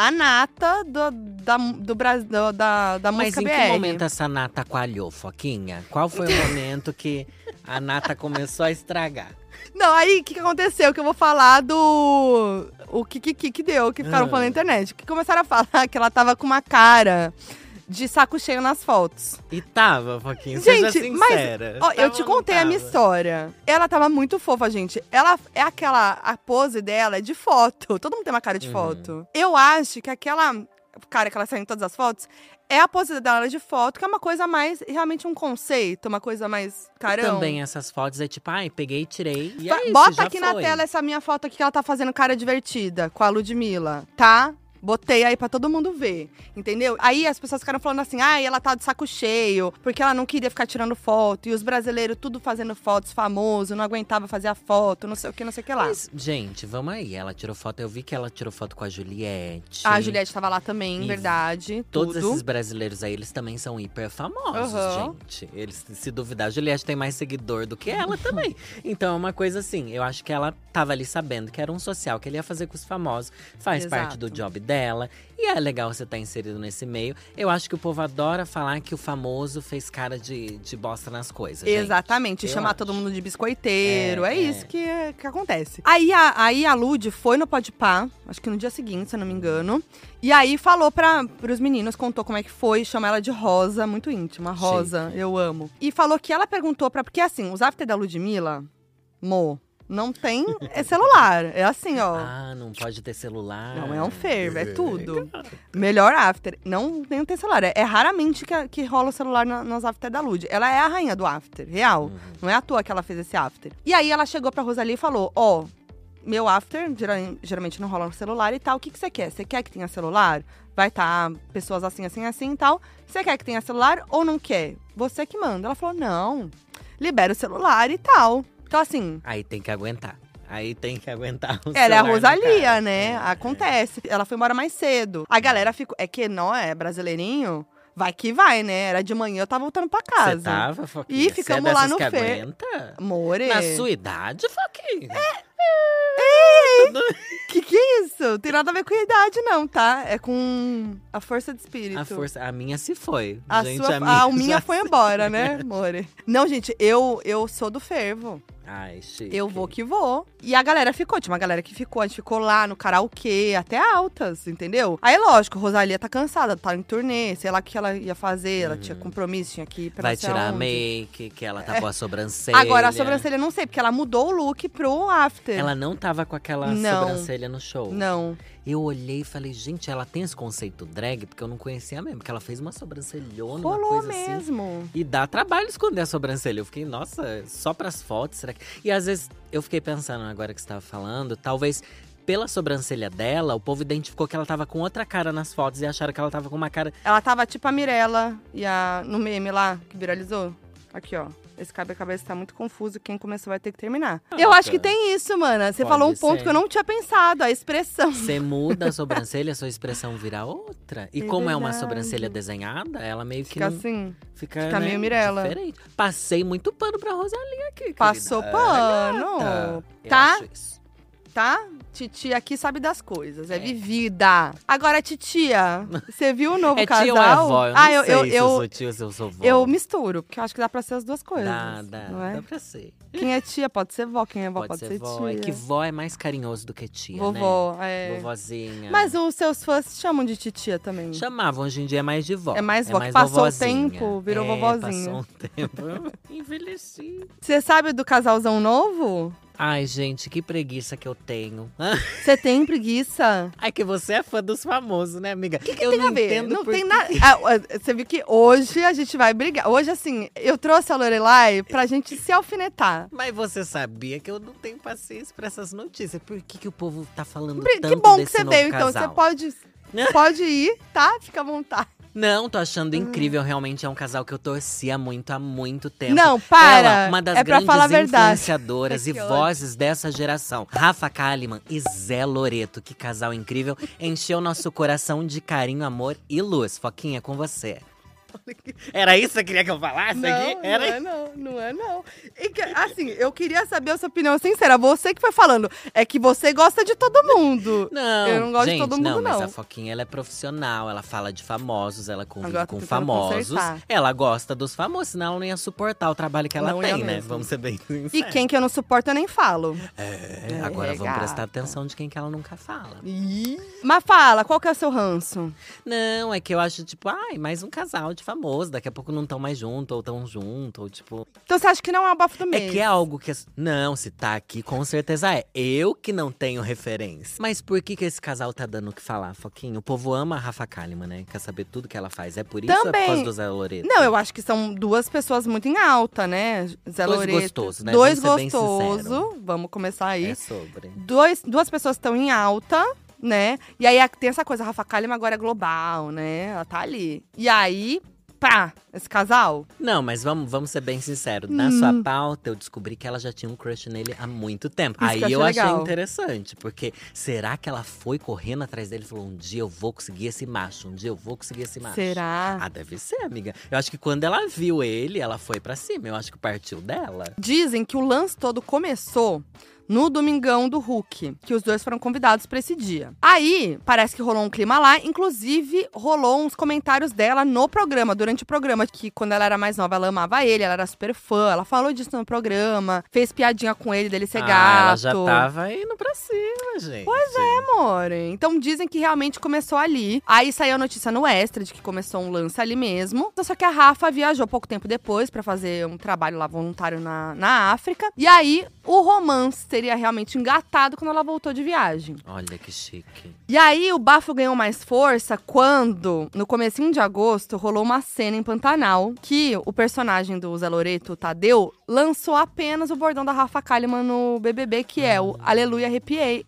a- nata do, da, do Brasil, da, da Mas música em BR. que momento essa nata coalhou, Foquinha? Qual foi o momento que a nata começou a estragar? Não, aí o que, que aconteceu? Que eu vou falar do. O que que, que, que deu, que ficaram Ah. falando na internet. Que começaram a falar que ela tava com uma cara de saco cheio nas fotos. E tava, Foquinha, seja Gente, mas sincera. ó, eu te contei a minha história. Ela tava muito fofa, gente. Ela é aquela. A pose dela é de foto. Todo mundo tem uma cara de Uhum. foto. Eu acho que aquela cara que ela saiu em todas as fotos é a pose dela de foto, que é uma coisa mais, realmente um conceito, uma coisa mais carão. Também essas fotos é tipo, ai, peguei e tirei. E é isso, Bota já aqui na foi. tela essa minha foto aqui que ela tá fazendo cara divertida com a Ludmilla, tá? Botei aí pra todo mundo ver, entendeu? Aí as pessoas ficaram falando assim, ai, ela tá de saco cheio, porque ela não queria ficar tirando foto, e os brasileiros tudo fazendo fotos famoso, não aguentava fazer a foto, não sei o que, não sei o que lá. Mas, gente, vamos aí. Ela tirou foto. Eu vi que ela tirou foto com a Juliette. A Juliette tava lá também, E verdade, Todos tudo. esses brasileiros aí, eles também são hiper famosos, Aham. gente. Eles, se duvidar, a Juliette tem mais seguidor do que ela também. Então é uma coisa assim, eu acho que ela tava ali sabendo que era um social que ele ia fazer com os famosos. Faz parte do Exato. job dela. E é legal você estar inserido nesse meio. Eu acho que o povo adora falar que o famoso fez cara de, de bosta nas coisas. gente. Exatamente, Eu chamar acho. todo mundo de biscoiteiro, é, É, é. isso que, que acontece. Aí a, aí a Lud foi no Podpah, acho que no dia seguinte, se eu não me engano, e aí falou para pros meninos, contou como é que foi, chama ela de Rosa, muito íntima, Rosa, eu amo. E falou que ela perguntou pra, porque assim, os after da Ludmilla, Mo, não tem é celular, é assim, ó. Ah, não pode ter celular. Não é um fervo, é tudo. Melhor after. Não tem celular. É, é raramente que, que rola o celular na- nas after da Lud. Ela é a rainha do after, real. Uhum. Não é à toa que ela fez esse after. E aí ela chegou pra Rosalie e falou: Ó, meu after gera- geralmente não rola no celular e tal. O que, que você quer? Você quer que tenha celular? Vai estar pessoas assim, assim, assim e tal. Você quer que tenha celular ou não quer? Você que manda. Ela falou: não, libera o celular e tal. Então, assim, Aí tem que aguentar. Aí tem que aguentar o ela é a Rosalia, né? É, Acontece. Ela foi embora mais cedo. A galera ficou. É que não é brasileirinho. Vai que vai, né? Era de manhã, eu tava voltando pra Você casa. tava, Foquinha? Ih, Você é ficamos lá no que Fer. aguenta? More. Na sua idade, Foquinha? Que que é isso? Tem nada a ver com a idade, não, tá? É com a força de espírito. A força, a minha se foi. A gente, sua, a minha, a minha foi embora, né, More? Não, gente, eu, eu sou do fervo. Ai, chique. Eu vou que vou. E a galera ficou, tinha uma galera que ficou, a gente ficou lá no karaokê, até altas, entendeu? Aí, lógico, Rosalia tá cansada, tá em turnê, sei lá o que ela ia fazer, ela tinha compromisso, tinha que ir pra Vai tirar a make, que ela tá com a sobrancelha. Agora a sobrancelha não sei, porque ela mudou o look pro after. Ela não tava com aquela Não. sobrancelha no show. Não. Eu olhei e falei, gente, ela tem esse conceito drag, porque eu não conhecia mesmo. Porque ela fez uma sobrancelhona, uma Rolou coisa assim. mesmo. E dá trabalho esconder a sobrancelha. Eu fiquei, nossa, só pras fotos, será que. E às vezes eu fiquei pensando agora que você tava falando, talvez pela sobrancelha dela, o povo identificou que ela tava com outra cara nas fotos e acharam que ela tava com uma cara. Ela tava tipo a Mirella e a, no meme lá, que viralizou. Aqui, ó. Esse cabe-cabeça tá muito confuso. Quem começou vai ter que terminar. Eu acho que tem isso, mana. Você falou um ponto ser. que eu não tinha pensado, a expressão. Você muda a sobrancelha, a sua expressão vira outra. E É como é uma verdade. sobrancelha desenhada, ela meio que Fica não assim. fica, fica né, meio Mirella. diferente. Passei muito pano pra Rosalinha aqui, Passou querida. pano. gata. Eu Tá? acho isso. Tá? Titia aqui sabe das coisas. É, É. vivida. Agora, titia, você viu o novo É casal? tio ou é vó? Eu ah, eu, eu, se eu, sou tio ou se eu sou vó. eu misturo, porque eu acho que dá pra ser as duas coisas. Dá, dá, não é? dá pra ser. Quem é tia pode ser vó, quem é vó Pode, pode, ser, vó. tia. É que vó é mais carinhoso do que tia, né? Vovó, é. Vovozinha. Mas os seus fãs chamam de titia também. Chamavam, hoje em dia é mais de vó. É mais vó, que passou o tempo, virou é, vovozinha. Passou um tempo. Envelheci. Você sabe do casalzão novo? Ai, gente, que preguiça que eu tenho. Você tem preguiça? Ai, que você é fã dos famosos, né, amiga? que eu tem não a ver? Não tem que- nada. Ah, Você viu que hoje a gente vai brigar. Hoje, assim, eu trouxe a Lorelai pra gente se alfinetar. Mas você sabia que eu não tenho paciência pra essas notícias. Por que, que o povo tá falando Bri- tanto Que bom que você veio, então. casal? Você pode, pode ir, tá? Fica à vontade. Não, tô achando Hum. incrível. Realmente é um casal que eu torcia muito há muito tempo. Não, para. Ela, uma das É grandes influenciadoras e vozes dessa geração. Rafa Kalimann e Zé Loreto. Que casal incrível. Encheu nosso coração de carinho, amor e luz. Foquinha, com você. Era isso que você queria que eu falasse Não, aqui? não Era é não, não é não. E que, assim, eu queria saber a sua opinião sincera. Você que foi falando, é que você gosta de todo mundo. Não, Eu não gosto de gente, todo mundo, não, mas não. a Foquinha ela é profissional, ela fala de famosos, ela convive Agora com famosos. consertar. Ela gosta dos famosos, senão ela não ia suportar o trabalho que ela Não tem, né? mesmo. Vamos ser bem E sinceros. quem que eu não suporto, eu nem falo. É, agora vamos gata. prestar atenção de quem que ela nunca fala. Mas fala, qual que é o seu ranço? Não, é que eu acho, tipo, ai, mais um casal de famoso, daqui a pouco não estão mais junto, ou tão junto, ou tipo. Então você acha que não é o bafo do mês? É que é algo que. Não, se tá aqui, com certeza é. Eu que não tenho referência. Mas por que, que esse casal tá dando o que falar, Foquinho? O povo ama a Rafa Kalimann, né? Quer saber tudo que ela faz. É por isso ou é por Também. causa do Zé Loreto? Não, eu acho que são duas pessoas muito em alta, né? Zé Dois Loreto. gostosos, né? Dois Vamos sincero. Vamos começar aí. É sobre. Dois, duas pessoas estão em alta, né? E aí tem essa coisa, a Rafa Kalimann agora é global, né? Ela tá ali. E aí, pá, esse casal. Não, mas vamos, vamos ser bem sinceros. Na Hum. sua pauta, eu descobri que ela já tinha um crush nele há muito tempo. Isso Aí eu eu achei interessante, porque será que ela foi correndo atrás dele e falou: um dia eu vou conseguir esse macho, um dia eu vou conseguir esse macho? Será? Ah, deve ser, amiga. Eu acho que quando ela viu ele, ela foi pra cima. Eu acho que partiu dela. Dizem que o lance todo começou no Domingão do Hulk, que os dois foram convidados pra esse dia. Aí, parece que rolou um clima lá, inclusive rolou uns comentários dela no programa, durante o programa, que quando ela era mais nova, ela amava ele, ela era super fã, ela falou disso no programa, fez piadinha com ele dele ser ah, gato. ela já tava indo pra cima, gente. Pois é, amor. Então dizem que realmente começou ali. Aí saiu a notícia no Extra de que começou um lance ali mesmo. Só que a Rafa viajou pouco tempo depois pra fazer um trabalho lá voluntário na, na África. E aí o romance teria realmente engatado quando ela voltou de viagem. Olha que chique. E aí o bafo ganhou mais força quando, no comecinho de agosto, rolou uma cena em Pantanal que o personagem do Zé Loreto, o Tadeu, lançou apenas o bordão da Rafa Kalimann no BBB, que é o Aleluia Arrepiei.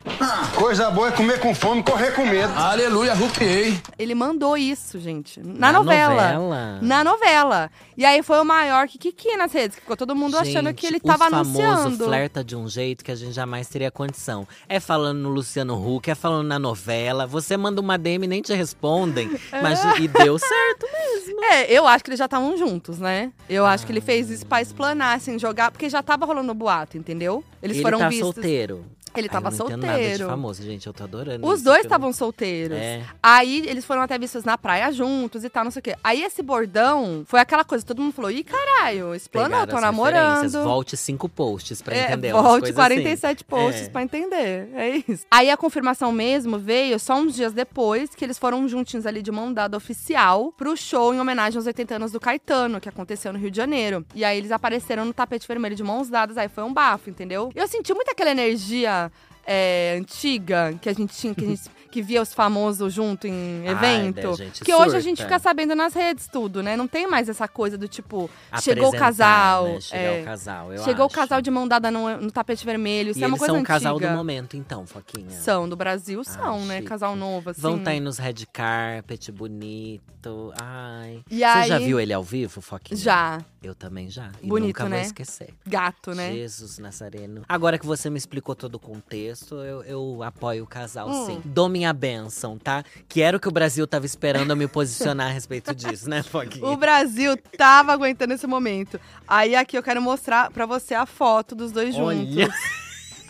Coisa boa é comer com fome, correr com medo. Aleluia, rupiei. Ele mandou isso, gente, na, Na novela. novela? Na novela. E aí foi o maior kikiki nas redes, que ficou todo mundo achando Gente, que ele tava o famoso anunciando. flerta de um jeito que a gente jamais teria condição. É falando no Luciano Huck, é falando na novela. Você manda uma DM e nem te respondem. Mas e deu certo mesmo. É, eu acho que eles já estavam juntos, né? Eu acho que ele fez isso pra explanar, assim, jogar. Porque já tava rolando o boato, entendeu? Eles Ele foram tá vistos. solteiro. Ele Ai, tava entendo nada de solteiro. famoso, gente. Eu tô adorando Os dois que eu estavam solteiros. É. Aí eles foram até vistos na praia juntos e tal, não sei o quê. Aí esse bordão foi aquela coisa, todo mundo falou: ih, caralho, explanou, tô namorando. Volte cinco posts pra É, entender. volte coisas 47 assim. posts É. pra entender. É isso. Aí a confirmação mesmo veio só uns dias depois que eles foram juntinhos ali de mão dada oficial pro show em homenagem aos 80 anos do Caetano, que aconteceu no Rio de Janeiro. E aí eles apareceram no tapete vermelho de mãos dadas, aí foi um bafo, entendeu? Eu senti muito aquela energia é, antiga que a gente tinha, que a gente que via os famosos junto em Ai, evento. né, gente, que hoje a gente surta. fica sabendo nas redes tudo, né? Não tem mais essa coisa do tipo, chegou o Apresentar, casal. né? É, o casal, Chegou acho. o casal de mão dada no, no tapete vermelho. Isso E é uma coisa são o antiga. casal do momento, então, Foquinha. São, do Brasil são, Ai, né? chique. Casal novo, assim. Vão estar aí nos red carpet, bonito. Ai. E Você aí- já viu ele ao vivo, Foquinha? Já. Eu também já. E Bonito, nunca né? vou esquecer. Gato, né? Jesus Nazareno. Agora que você me explicou todo o contexto, eu, eu apoio o casal, Hum. sim. Dou minha benção, tá? Que era o que o Brasil tava esperando eu me posicionar a respeito disso, né, Foquinha? O Brasil tava aguentando esse momento. Aí aqui eu quero mostrar pra você a foto dos dois juntos. Olha.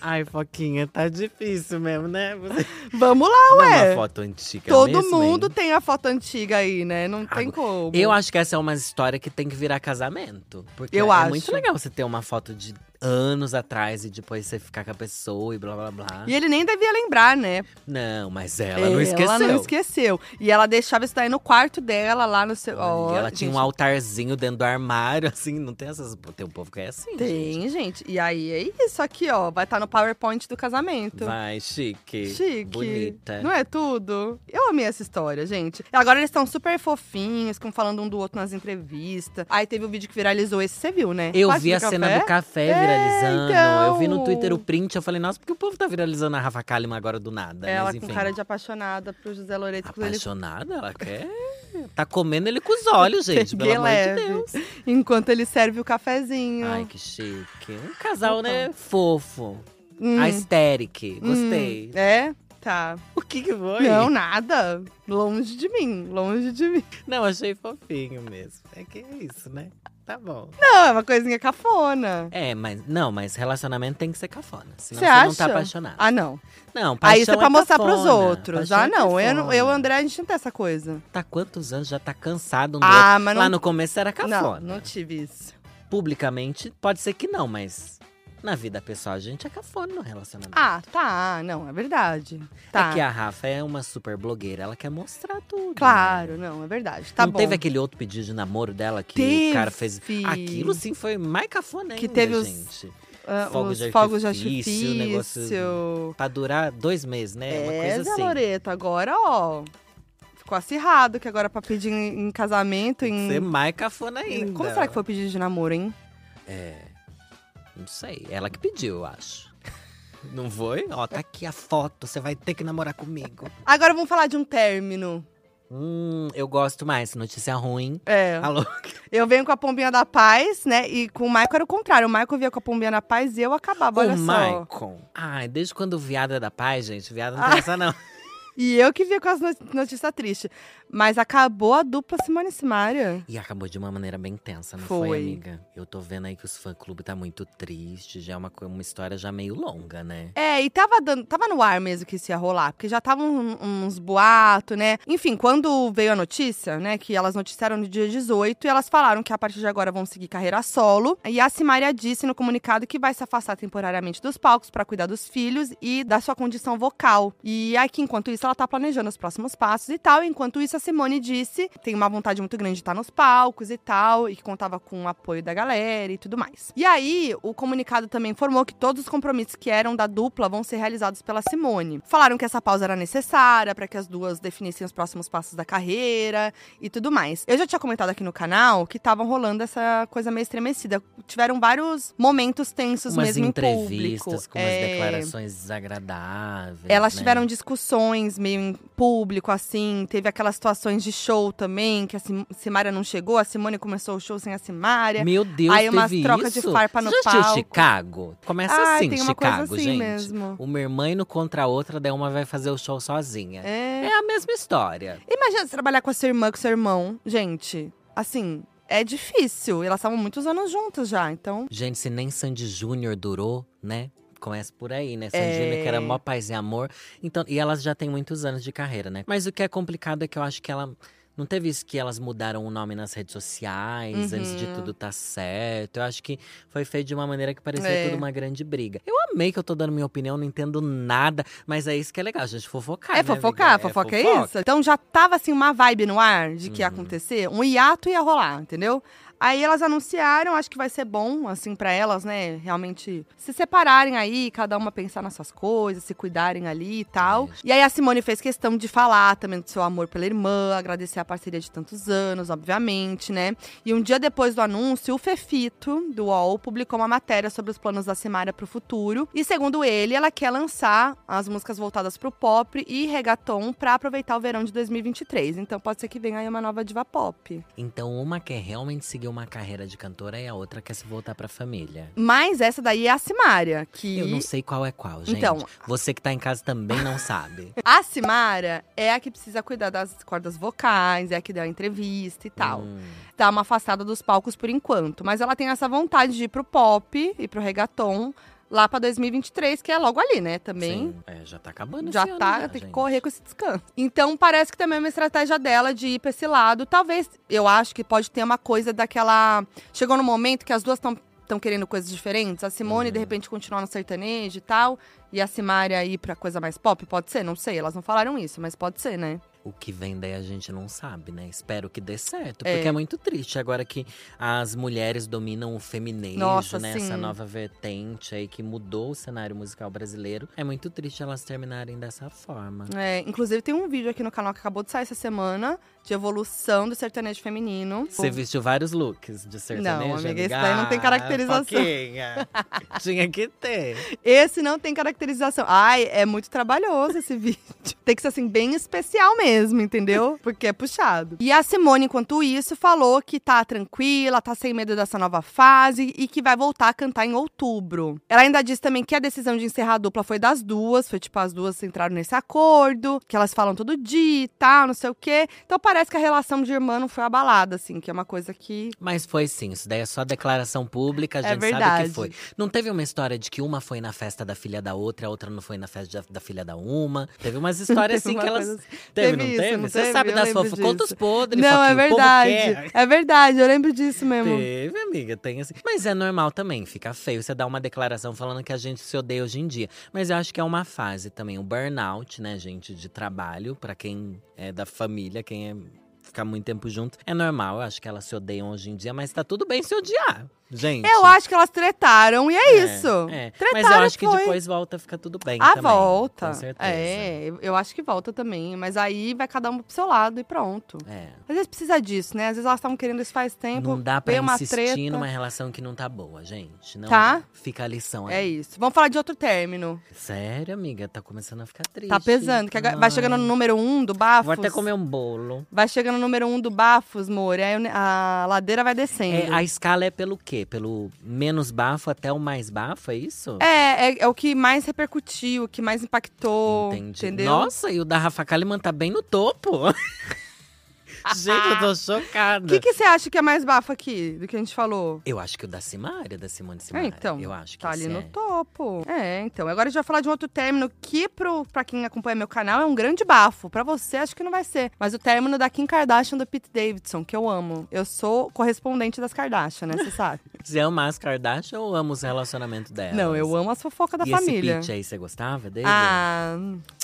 Ai, Foquinha, tá difícil mesmo, né? Você... Vamos lá, Não é ué. uma foto antiga Todo mesmo, mundo hein? tem a foto antiga aí, né? Não tem Agora, como. Eu acho que essa é uma história que tem que virar casamento. Porque Eu é acho. muito legal você ter uma foto de anos atrás e depois você ficar com a pessoa e blá blá blá. E ele nem devia lembrar, né? Não, mas ela não esqueceu. Ela não esqueceu. E ela deixava isso daí no quarto dela, lá no seu. Ó, ela tinha um gente, altarzinho dentro do armário, assim, não tem essas. Tem um povo que é assim. gente. Tem, gente. E aí é isso aqui, ó. Vai estar no PowerPoint do casamento. Vai, chique. Chique. Bonita. Não é tudo? Eu amei essa história, gente. E agora eles estão super fofinhos, ficam falando um do outro nas entrevistas. Aí teve o vídeo que viralizou, esse você viu, né? Eu vi a cena café. do café É, viralizando. então. Eu vi no Twitter o print, eu falei, nossa, por que o povo tá viralizando a Rafa Kalimann agora do nada? Ela Mas, com enfim. cara de apaixonada pro José Loreto. Apaixonada, ela quer. Tá comendo ele com os olhos, gente, pelo amor de Deus. Enquanto ele serve o cafezinho. Ai, que chique. Um casal, né? Fofo. Hum, Aesthetic. Gostei. hum, é? Tá. O que que foi? Não, nada. Longe de mim, longe de mim. Não, achei fofinho mesmo. É que é isso, né? Tá bom. Não, é uma coisinha cafona. É, mas não, mas relacionamento tem que ser cafona. Senão Você você, acha? não tá apaixonado. Ah, não. Não, Aí isso paixão é pra mostrar pros cafona. outros. Paixão Ah, é não. Eu, não- eu e o cafona. André, a gente não tem essa coisa. Tá quantos anos? Já tá cansado um do Ah, outro. mas Lá não- no começo era Não, cafona. não tive isso. Publicamente, pode ser que não, mas Na vida pessoal, a gente é cafona no relacionamento. Ah, tá. Não, é verdade. Tá. É que a Rafa é uma super blogueira, ela quer mostrar tudo. Claro, né? não, é verdade. Tá não bom. teve aquele outro pedido de namoro dela que Teve. o cara fez. Aquilo sim foi mais cafona Que ainda, teve os- gente. Ah, fogos os de fogos de artifício, negócio Pra durar dois meses, né? Uma É, coisa Zé assim. Loreto, agora, ó. Ficou acirrado, que agora pra pedir em, em casamento, que em. ser mais cafona ainda. Como será que foi o pedido de namoro, hein? É. Não sei. Ela que pediu, eu acho. Não foi? Ó, tá aqui a foto. Você vai ter que namorar comigo. Agora vamos falar de um término. Hum, eu gosto mais. Notícia ruim. É. Alô? Eu venho com a pombinha da paz, né? E com o Michael era o contrário. O Michael vinha com a pombinha da paz e eu acabava, olha o só. Maicon. Ai, desde quando o viado é da paz, gente. Viado não Ah. tem essa, não. E eu que vinha com as no- notícias tristes. Mas acabou a dupla Simone e Simaria. E acabou de uma maneira bem tensa, não foi, Foi. amiga? Eu tô vendo aí que os fã-clube tá muito triste. Já é uma, uma história já meio longa, né? É, e tava, dando, tava no ar mesmo que isso ia rolar, porque já estavam um- uns boatos, né? Enfim, quando veio a notícia, né, que elas noticiaram no dia 18, e elas falaram que a partir de agora vão seguir carreira solo. E a Simaria disse no comunicado que vai se afastar temporariamente dos palcos pra cuidar dos filhos e da sua condição vocal. E aqui, enquanto isso, ela tá planejando os próximos passos e tal. Enquanto isso, Simone disse que tem uma vontade muito grande de estar nos palcos e tal, e que contava com o apoio da galera e tudo mais. E aí, o comunicado também informou que todos os compromissos que eram da dupla vão ser realizados pela Simone. Falaram que essa pausa era necessária para que as duas definissem os próximos passos da carreira e tudo mais. Eu já tinha comentado aqui no canal que estavam rolando essa coisa meio estremecida. Tiveram vários momentos tensos Umas mesmo em entrevistas público. com umas É, declarações desagradáveis. elas né? tiveram discussões meio em público, assim. Teve aquelas situações de show também, que a Sim- Simária não chegou, a Simone começou o show sem a Simária. Meu Deus, Aí umas trocas de farpa no Você já assistiu palco. Chicago? Começa Ai, assim, Chicago, assim gente. mesmo. Uma irmã indo contra a outra, daí uma vai fazer o show sozinha. É. É a mesma história. Imagina você trabalhar com a sua irmã, com seu irmão. Gente, assim, é difícil. Elas estavam muitos anos juntas já, então. Gente, se nem Sandy Júnior durou, né? Começa por aí, né? Sandy É. Que era mó paz e amor. Então, e elas já têm muitos anos de carreira, né? Mas o que é complicado é que eu acho que ela. Não teve isso que elas mudaram o nome nas redes sociais, antes de Uhum. tudo tá certo. Eu acho que foi feito de uma maneira que parecia É. tudo uma grande briga. Eu amei que eu tô dando minha opinião, não entendo nada, mas é isso que é legal, a gente fofocar. É né, fofocar, amiga? fofoca é isso. Então já tava assim uma vibe no ar de que ia Uhum. acontecer, um hiato ia rolar, entendeu? Aí elas anunciaram, acho que vai ser bom, assim, pra elas, né, realmente se separarem aí, cada uma pensar nas suas coisas, se cuidarem ali e tal. Isso. E aí a Simone fez questão de falar também do seu amor pela irmã, agradecer a parceria de tantos anos, obviamente, né? E um dia depois do anúncio, o Fefito, do UOL, publicou uma matéria sobre os planos da Simária pro futuro. E segundo ele, ela quer lançar as músicas voltadas pro pop e reggaeton pra aproveitar o verão de 2023. Então pode ser que venha aí uma nova diva pop. Então, uma quer realmente seguir uma carreira de cantora e a outra quer se voltar pra família. Mas essa daí é a Simária, que Eu não sei qual é qual, gente. Então- Você que tá em casa também não sabe. a Simara é a que precisa cuidar das cordas vocais, é a que deu a entrevista e tal. Hum. Tá uma afastada dos palcos por enquanto, mas ela tem essa vontade de ir pro pop e pro reggaeton lá pra 2023, que é logo ali, né? Também Sim, é, já tá acabando já esse ano tá, já, tem que gente. correr com esse descanso. Então parece que também é uma estratégia dela de ir pra esse lado. Talvez, eu acho que pode ter uma coisa daquela. Chegou no momento que as duas estão. Estão querendo coisas diferentes. A Simone, Uhum. de repente, continuar no sertanejo e tal. E a Simária ir pra coisa mais pop? Pode ser, não sei. Elas não falaram isso, mas pode ser, né? O que vem daí a gente não sabe, né? Espero que dê certo. É. Porque é muito triste agora que as mulheres dominam o feminejo, Nossa, né? sim. Essa nova vertente aí que mudou o cenário musical brasileiro. É muito triste elas terminarem dessa forma. É, inclusive, tem um vídeo aqui no canal que acabou de sair essa semana de evolução do sertanejo feminino. Você vestiu vários looks de sertanejo, Não, amiga, esse daí não tem caracterização. Tinha que ter. Esse não tem caracterização. Ai, é muito trabalhoso esse vídeo. Tem que ser assim, bem especial mesmo, entendeu? Porque é puxado. E a Simone, enquanto isso, falou que tá tranquila, tá sem medo dessa nova fase e que vai voltar a cantar em outubro. Ela ainda disse também que a decisão de encerrar a dupla foi das duas, foi tipo, as duas entraram nesse acordo, que elas falam todo dia e tal, não sei o quê. Então parece que a relação de irmã não foi abalada, assim, que é uma coisa que. Mas foi sim, isso daí é só declaração pública, a É gente sabe verdade. que foi. Não teve uma história de que uma foi na festa da filha da outra, a outra não foi na festa da, da filha da uma. Teve umas histórias Teve assim uma que elas. assim. Teve, Teve não isso, teve? não Você teve? sabe das lembro fofocas. Conta os disso. podres, Não, é verdade. É verdade, eu lembro disso mesmo. Teve, amiga, tem assim. Mas é normal também, fica feio você dar uma declaração falando que a gente se odeia hoje em dia. Mas eu acho que é uma fase também, o burnout, né, gente, de trabalho, pra quem é da família, quem é ficar muito tempo junto, é normal. Eu acho que elas se odeiam hoje em dia, mas tá tudo bem se odiar, gente. Eu acho que elas tretaram e é, isso. É. Tretaram Mas eu acho que foi. depois volta a ficar tudo bem Ah, também. volta. Com certeza. É, eu- acho que volta também. Mas aí vai cada um pro seu lado e pronto. É. Às vezes precisa disso, né? Às vezes elas estavam querendo isso faz tempo. Não dá pra uma insistir treta. numa relação que não tá boa, gente. Não Tá. Fica a lição aí. É isso. Vamos falar de outro término. Sério, amiga? Tá começando a ficar triste. Tá pesando. Que vai Ai. chegando no número um do Bafos. Vou até comer um bolo. Vai chegando no número um do Bafos, o ne- a ladeira vai descendo. É, a escala é pelo quê? Pelo menos bafo até o mais bafo, é isso? É, é, é o que mais repercutiu, o que mais impactou. Entendi. Entendeu? Nossa, e o da Rafa Kalimann tá bem no topo. Gente, eu tô chocada. O que, que você acha que é mais bafo aqui do que a gente falou? Eu acho que o da Simária, da Simone É, Simaria. então. Eu acho que Tá ali no é. topo. É, então. Agora a gente vai falar de um outro término que, pro, pra quem acompanha meu canal, é um grande bafo. Pra você, acho que não vai ser. Mas o término da Kim Kardashian do Pete Davidson, que eu amo. Eu sou correspondente das Kardashian, né? Você sabe. Você ama as Kardashian ou ama os relacionamentos delas? não, eu amo as fofocas da e família. esse Pete aí, você gostava dele? Ah,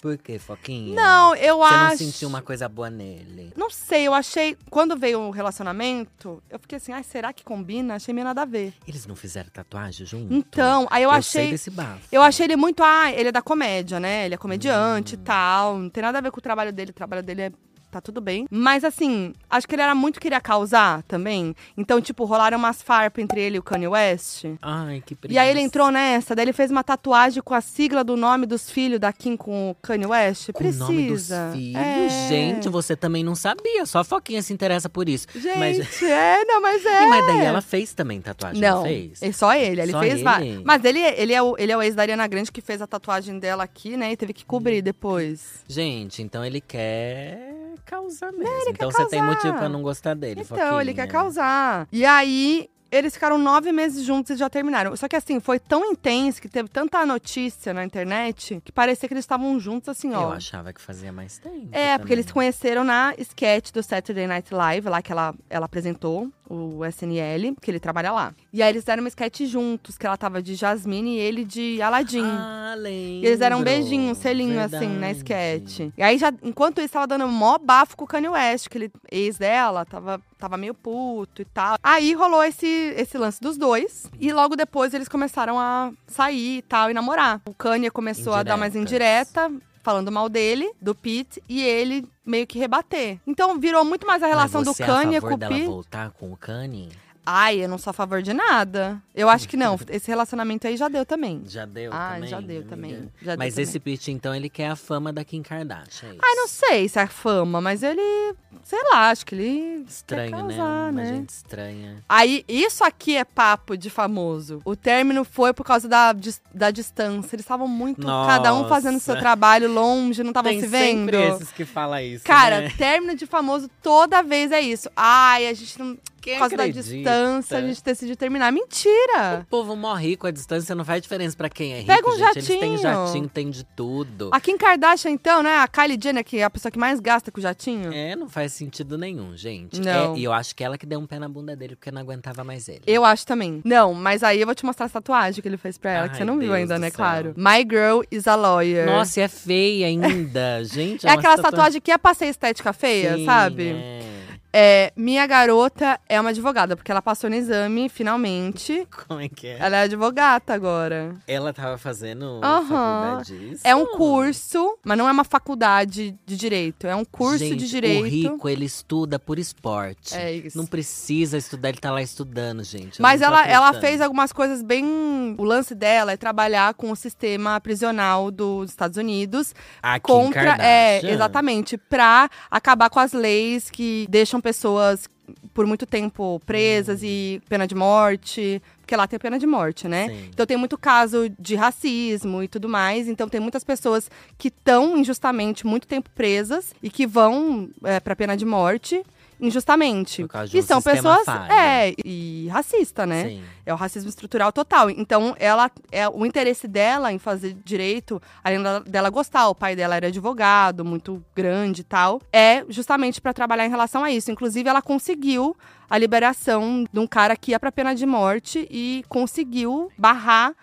Por quê, Foquinha? não, eu Você acho. não sentiu uma coisa boa nele? Não sei, eu achei. Quando veio o relacionamento, eu fiquei assim, ai, será que combina? Achei meio nada a ver. Eles não fizeram tatuagem junto? Então, aí eu, eu achei. desse bafo. Eu achei ele muito. Ah, ele é da comédia, né? Ele é comediante Hum. e tal. Não tem nada a ver com o trabalho dele. O trabalho dele é. Tá tudo bem. Mas assim, acho que ele era muito queria causar também. Então, tipo, rolaram umas farpas entre ele e o Kanye West. Ai, que preguiça. E aí ele entrou nessa, daí ele fez uma tatuagem com a sigla do nome dos filhos da Kim com o Kanye West. Com Precisa. o nome dos filhos? É. Gente, você também não sabia. Só a Foquinha se interessa por isso. Gente, Mas, é, não, mas é. E, mas daí ela fez também tatuagem, não, Não, fez? é só ele, ele Só fez várias. Mas ele, ele, é o, ele é o ex da Ariana Grande que fez a tatuagem dela aqui, né? E teve que cobrir depois. Gente, então ele quer causar mesmo. ele então quer você tem causar. motivo pra não gostar dele, Então, ele quer Foquinha. causar. E aí, eles ficaram nove meses juntos e já terminaram. Só que assim, foi tão intenso que teve tanta notícia na internet que parecia que eles estavam juntos assim, ó. Eu achava que fazia mais tempo. É, porque também. eles se conheceram na sketch do Saturday Night Live, lá que ela, ela apresentou, o SNL, que ele trabalha lá. E aí eles deram uma sketch juntos, que ela tava de Jasmine e ele de Aladdin. Ah, lembro. E eles deram um beijinho, um selinho, assim, na Verdade. sketch. E aí, já, enquanto isso, tava dando mó bafo com o Kanye West, que ele, ex dela, tava, tava meio puto e tal. Aí rolou esse, esse lance dos dois. E logo depois eles começaram a sair e tal, e namorar. O Kanye começou a dar mais indireta. Falando mal dele, do Pete, e ele meio que rebater. Então virou muito mais a relação do você é Kanye a com favor o dela Pete. voltar com o Kanye? Ai, eu não sou a favor de nada. Eu acho que não. Esse relacionamento aí já deu também. Já deu Ah, também? já deu amiga? também. Já deu Mas também. esse Pete, então, ele quer a fama da Kim Kardashian, é isso? Ai, não sei se é fama, mas ele. Sei lá, acho que ele. Estranho, quer né? causar, Uma né? gente estranha. Aí, isso aqui é papo de famoso. O término foi por causa da, da distância. Eles estavam muito. Cada um fazendo seu Nossa. trabalho longe, não estavam Tem se vendo. sempre esses que falam isso, Cara, né? término de famoso toda vez é isso. Ai, a gente não. Quem por causa da acredita? distância, a gente decidiu terminar. Mentira! O povo morre com a distância, não faz diferença pra quem é rico, Pega um gente. Eles têm jatinho. jatinho, tem de tudo. A Kim Kardashian, então, né? A Kylie Jenner, que é a pessoa que mais gasta com o jatinho. É, não faz sentido nenhum, gente. Não. É, e eu acho que ela que deu um pé na bunda dele, porque não aguentava mais ele. Eu acho também. Não, mas aí eu vou te mostrar a tatuagem que ele fez pra ela, que Ai, você não viu Deus ainda, do né? céu. Claro. My girl is a lawyer. Nossa, e é feia ainda, gente. é uma aquela tatua- tatuagem que é pra ser estética feia, Sim, sabe? é. É, minha garota é uma advogada, porque ela passou no exame, finalmente. Como é que é? Ela é advogata agora. Ela tava fazendo Aham. faculdade disso? É um curso, mas não é uma faculdade de direito. É um curso Gente, de direito. O rico, ele estuda por esporte. É isso. Não precisa estudar, ele tá lá estudando, gente. Eu Mas ela, ela fez algumas coisas bem. O lance dela é trabalhar com o sistema prisional dos Estados Unidos A Kim contra. É, exatamente. Pra acabar com as leis que deixam pessoas por muito tempo presas e pena de morte. Porque lá tem pena de morte, né? Sim. Então tem muito caso de racismo e tudo mais. Então tem muitas pessoas que estão injustamente muito tempo presas e que vão é, pra pena de morte. Injustamente. E são pessoas. É, e racista, né? Sim. É o racismo estrutural total. Então, ela é o interesse dela em fazer direito, além dela gostar, o pai dela era advogado, muito grande e tal, é justamente pra trabalhar em relação a isso. Inclusive, ela conseguiu a liberação de um cara que ia pra pena de morte e conseguiu barrar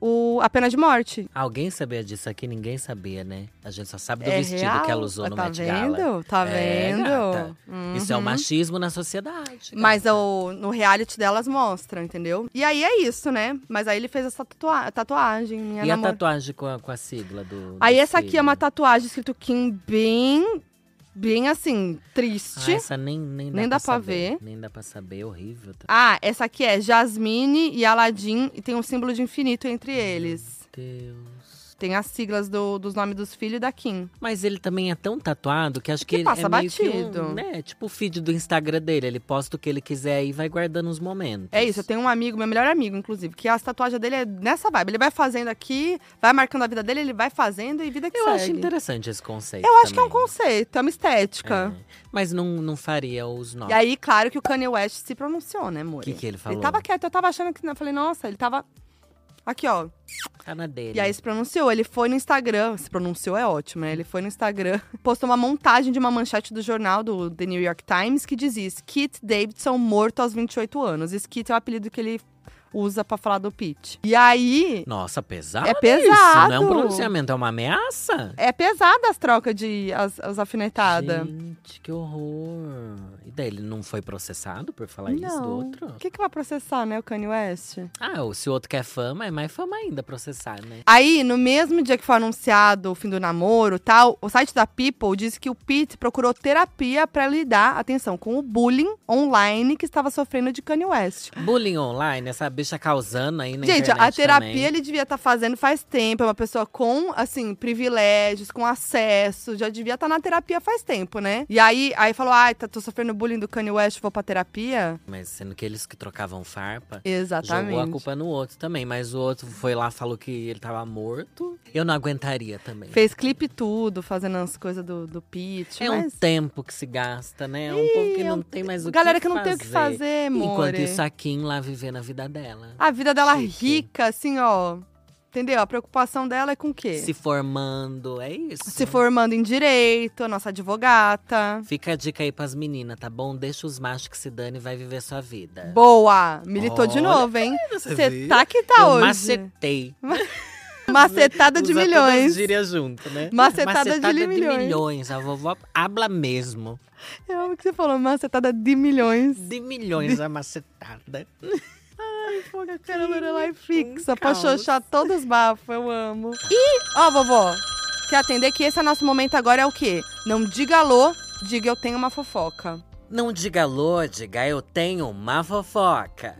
o, a pena de morte. Alguém sabia disso aqui? Ninguém sabia, né? A gente só sabe do é vestido real. que ela usou no tá Met vendo? Gala. Tá É, vendo? gata. Isso é o Uhum. machismo na sociedade. Mas gata. o, no reality delas mostra, entendeu? E aí é isso, né? Mas aí ele fez essa tatua tatuagem. Minha E a namor- tatuagem com a, com a sigla do. Aí do essa aqui é uma tatuagem escrito Kim bem, bem assim, Ah, triste. essa nem, nem dá, Nem dá pra saber. ver. Nem dá pra saber, horrível. tá? Ah, essa aqui é Jasmine e Aladdin e tem um símbolo de infinito entre eles. Deus. Tem as siglas do- dos nomes dos filhos e da Kim. Mas ele também é tão tatuado que acho Que que, passa é batido. um, né, tipo o feed do Instagram dele. Ele posta o que ele quiser e vai guardando os momentos. É isso, eu tenho um amigo, meu melhor amigo, inclusive, que as tatuagens dele é nessa vibe. Ele vai fazendo aqui, vai marcando a vida dele, ele vai fazendo e vida que Eu segue. acho interessante esse conceito. Eu acho que é um conceito, é uma estética. É. Mas não, não faria os E nomes. aí, claro que o Kanye West se pronunciou, né, amor? O que, que ele falou? Ele tava quieto, eu tava achando que. Eu falei, nossa, ele tava. Aqui, ó. Tá na dele. E aí se pronunciou. Ele foi no Instagram. Se pronunciou é ótimo, né? Ele foi no Instagram, postou uma montagem de uma manchete do jornal do The New York Times que dizia Skit Davidson morto aos 28 anos. Skit é o apelido que ele usa pra falar do Pete. E aí. Nossa, pesado É Isso, pesado. não é um pronunciamento, é uma ameaça. É pesada as trocas de. as, as alfinetadas. Gente, que horror. E daí, ele não foi processado por falar isso do Não. outro? O que, que vai processar, né, o Kanye West? Ah, se o outro quer fama, é mais fama ainda processar, né? Aí, no mesmo dia que foi anunciado o fim do namoro tal, o site da People disse que o Pete procurou terapia pra lidar, atenção, com o bullying online que estava sofrendo de Kanye West. Bullying online, essa bicha causando aí na Gente, a terapia também. ele devia estar fazendo faz tempo. É uma pessoa com, assim, privilégios, com acesso. Já devia estar na terapia faz tempo, né? E aí, aí falou: ai, tá, tô sofrendo bullying do Kanye West, vou pra terapia. Mas sendo que eles que trocavam farpa, Exatamente. jogou a culpa no outro também. Mas o outro foi lá, falou que ele tava morto. Eu não aguentaria também. Fez clipe tudo, fazendo as coisas do, do Pete. É um mas... tempo que se gasta, né? É um povo que Ih, não é um- tem mais o Galera que que não tem o que fazer, amor. Enquanto isso, a Kim lá vivendo a vida dela. A vida dela Chique. rica, assim, ó. Entendeu? A preocupação dela é com o quê? Se formando, é isso. Se formando em direito, a nossa advogata. Fica a dica aí pras meninas, tá bom? Deixa os machos que se dane e vai viver sua vida. Boa! Militou de Olha, novo, hein? você tá que tá Eu hoje. macetei. Macetada de Usa milhões. as gírias junto, né? Macetada de milhões. milhões. A vovó habla mesmo. Eu amo que você falou, macetada de milhões. De milhões a macetada. Ai, pô, a cara da Lorelai fixa, um pra xoxar todos os bafos, eu amo. E, ó, vovó, quer atender que esse é nosso momento agora é o quê? Não diga alô, diga eu tenho uma fofoca. Não diga alô, diga eu tenho uma fofoca.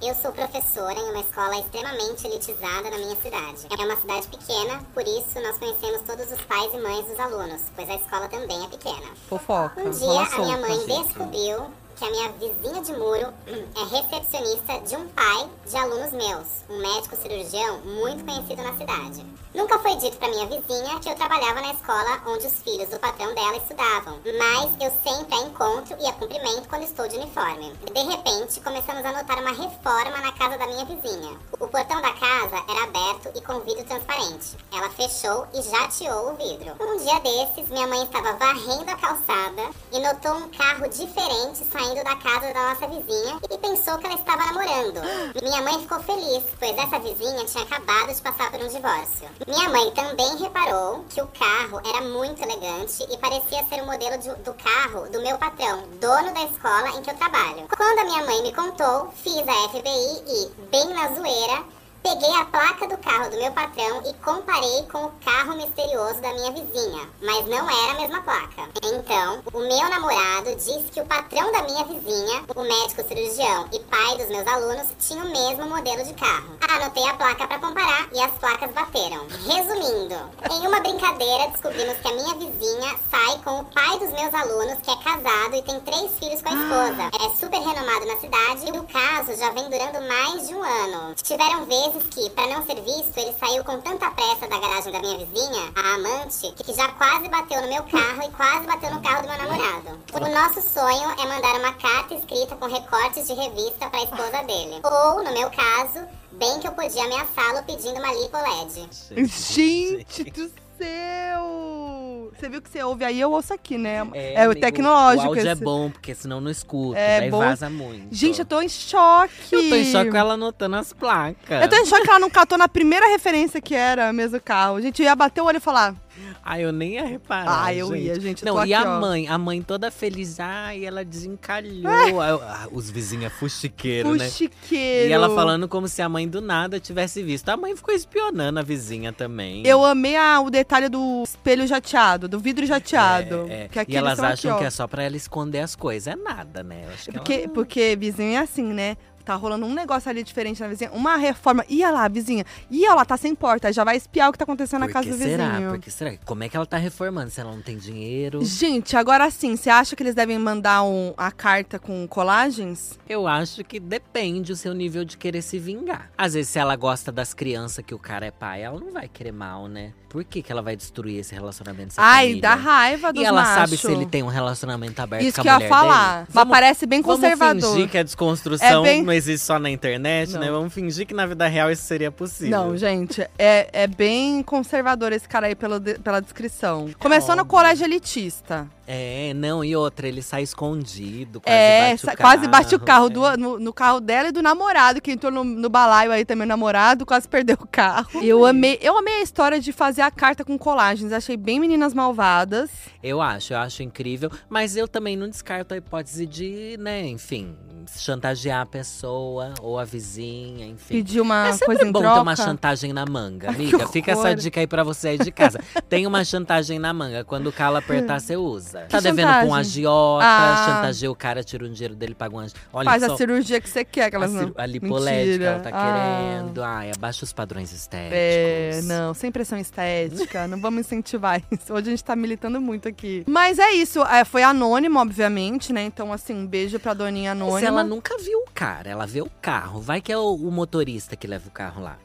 Eu sou professora em uma escola extremamente elitizada na minha cidade. É uma cidade pequena, por isso nós conhecemos todos os pais e mães dos alunos, pois a escola também é pequena. Fofoca. Um dia a minha mãe descobriu que a minha vizinha de muro é recepcionista de um pai de alunos meus, um médico cirurgião muito conhecido na cidade. Nunca foi dito pra minha vizinha que eu trabalhava na escola onde os filhos do patrão dela estudavam, mas eu sempre a encontro e a cumprimento quando estou de uniforme. De repente, começamos a notar uma reforma na casa da minha vizinha. O portão da casa era aberto e com vidro transparente. Ela fechou e jateou o vidro. Um dia desses, minha mãe estava varrendo a calçada e notou um carro diferente saindo da casa da nossa vizinha e pensou que ela estava namorando. Minha mãe ficou feliz, pois essa vizinha tinha acabado de passar por um divórcio. Minha mãe também reparou que o carro era muito elegante e parecia ser o modelo de- do carro do meu patrão, dono da escola em que eu trabalho. Quando a minha mãe me contou, fiz a FBI e, bem na zoeira, Peguei a placa do carro do meu patrão e comparei com o carro misterioso da minha vizinha, mas não era a mesma placa. Então, o meu namorado disse que o patrão da minha vizinha, o médico cirurgião e pai dos meus alunos, tinha o mesmo modelo de carro. Anotei a placa para comparar e as placas bateram. Resumindo, em uma brincadeira descobrimos que a minha vizinha sai com o pai dos meus alunos, que é casado e tem três filhos com a esposa. É super renomado na cidade e o caso já vem durando mais de um ano. Tiveram vezes vezes que, para não ser visto, ele saiu com tanta pressa da garagem da minha vizinha, a amante, que já quase bateu no meu carro e quase bateu no carro do meu namorado. O nosso sonho é mandar uma carta escrita com recortes de revista para a esposa dele. Ou, no meu caso, bem que eu podia ameaçá-lo pedindo uma lipo LED. Gente do céu! Você viu que você ouve aí, eu ouço aqui, né? É, o amigo, tecnológico. O áudio é esse. bom, porque senão não escuta. É bom. vaza muito. Gente, eu tô em choque. Eu tô em choque com ela anotando as placas. Eu tô em choque que ela não catou na primeira referência que era mesmo carro. Gente, eu ia bater o olho e falar. Ai, eu nem ia reparar. Ah, eu ia, gente, Não, e aqui, a ó. mãe? A mãe toda feliz. Ai, ela desencalhou. Aí eu- ah, os vizinhos é fuxiqueiro, né? Fuxiqueiro. E ela falando como se a mãe do nada tivesse visto. A mãe ficou espionando a vizinha também. Eu amei a- o detalhe do espelho jateado, do vidro jateado. É, é. E elas acham aqui, que é só pra ela esconder as coisas. É nada, né? Porque, ela... porque vizinho é assim, né? Tá rolando um negócio ali diferente na vizinha. Uma reforma. Ia lá, vizinha. Ia lá, tá sem porta. Já vai espiar o que tá acontecendo na Por casa que do será? vizinho. Por que será? Como é que ela tá reformando se ela não tem dinheiro? Gente, agora sim, você acha que eles devem mandar um- a carta com colagens? Eu acho que depende o seu nível de querer se vingar. Às vezes, se ela gosta das crianças que o cara é pai, ela não vai querer mal, né? Por que, que ela vai destruir esse relacionamento? Ai, família? dá raiva dos E ela macho. sabe se ele tem um relacionamento aberto Isso com a que eu ia mulher falar. dele? Mas parece bem conservador. Vamos fingir que a desconstrução É bem- não existe só na internet, Não. né? Vamos fingir que na vida real isso seria possível. Não, gente, é, é bem conservador esse cara aí pelo de- pela descrição. Começou no colégio elitista. É, não, e outra, ele sai escondido, quase é, bate o carro. quase bate o carro é. do- no, no carro dela e do namorado, que entrou no, no balaio aí também, o namorado, quase perdeu o carro. Eu amei, eu amei a história de fazer a carta com colagens. Achei bem meninas malvadas. Eu acho, eu acho incrível. Mas eu também não descarto a hipótese de, né, enfim, chantagear a pessoa ou a vizinha, enfim. Pedir uma É sempre coisa em bom ter uma chantagem na manga, Ai, que amiga. Fica essa dica aí pra você aí de casa. Tem uma chantagem na manga. Quando o calo apertar, você usa. Tá devendo chantagem? com um agiota, Ah. chantageia o cara, tira um dinheiro dele, paga um agi- Olha Faz só. a cirurgia que você quer, a, aquelas cir- não. a lipolete que ela tá. Ah. querendo. Ai, abaixa os padrões estéticos. É, não, sem pressão estética, não vamos incentivar isso. Hoje a gente tá militando muito aqui. Mas é isso, é, foi anônimo, obviamente, né? Então, assim, um beijo pra doninha Mas anônima. ela nunca viu o cara, ela vê o carro. Vai que é o, o motorista que leva o carro lá.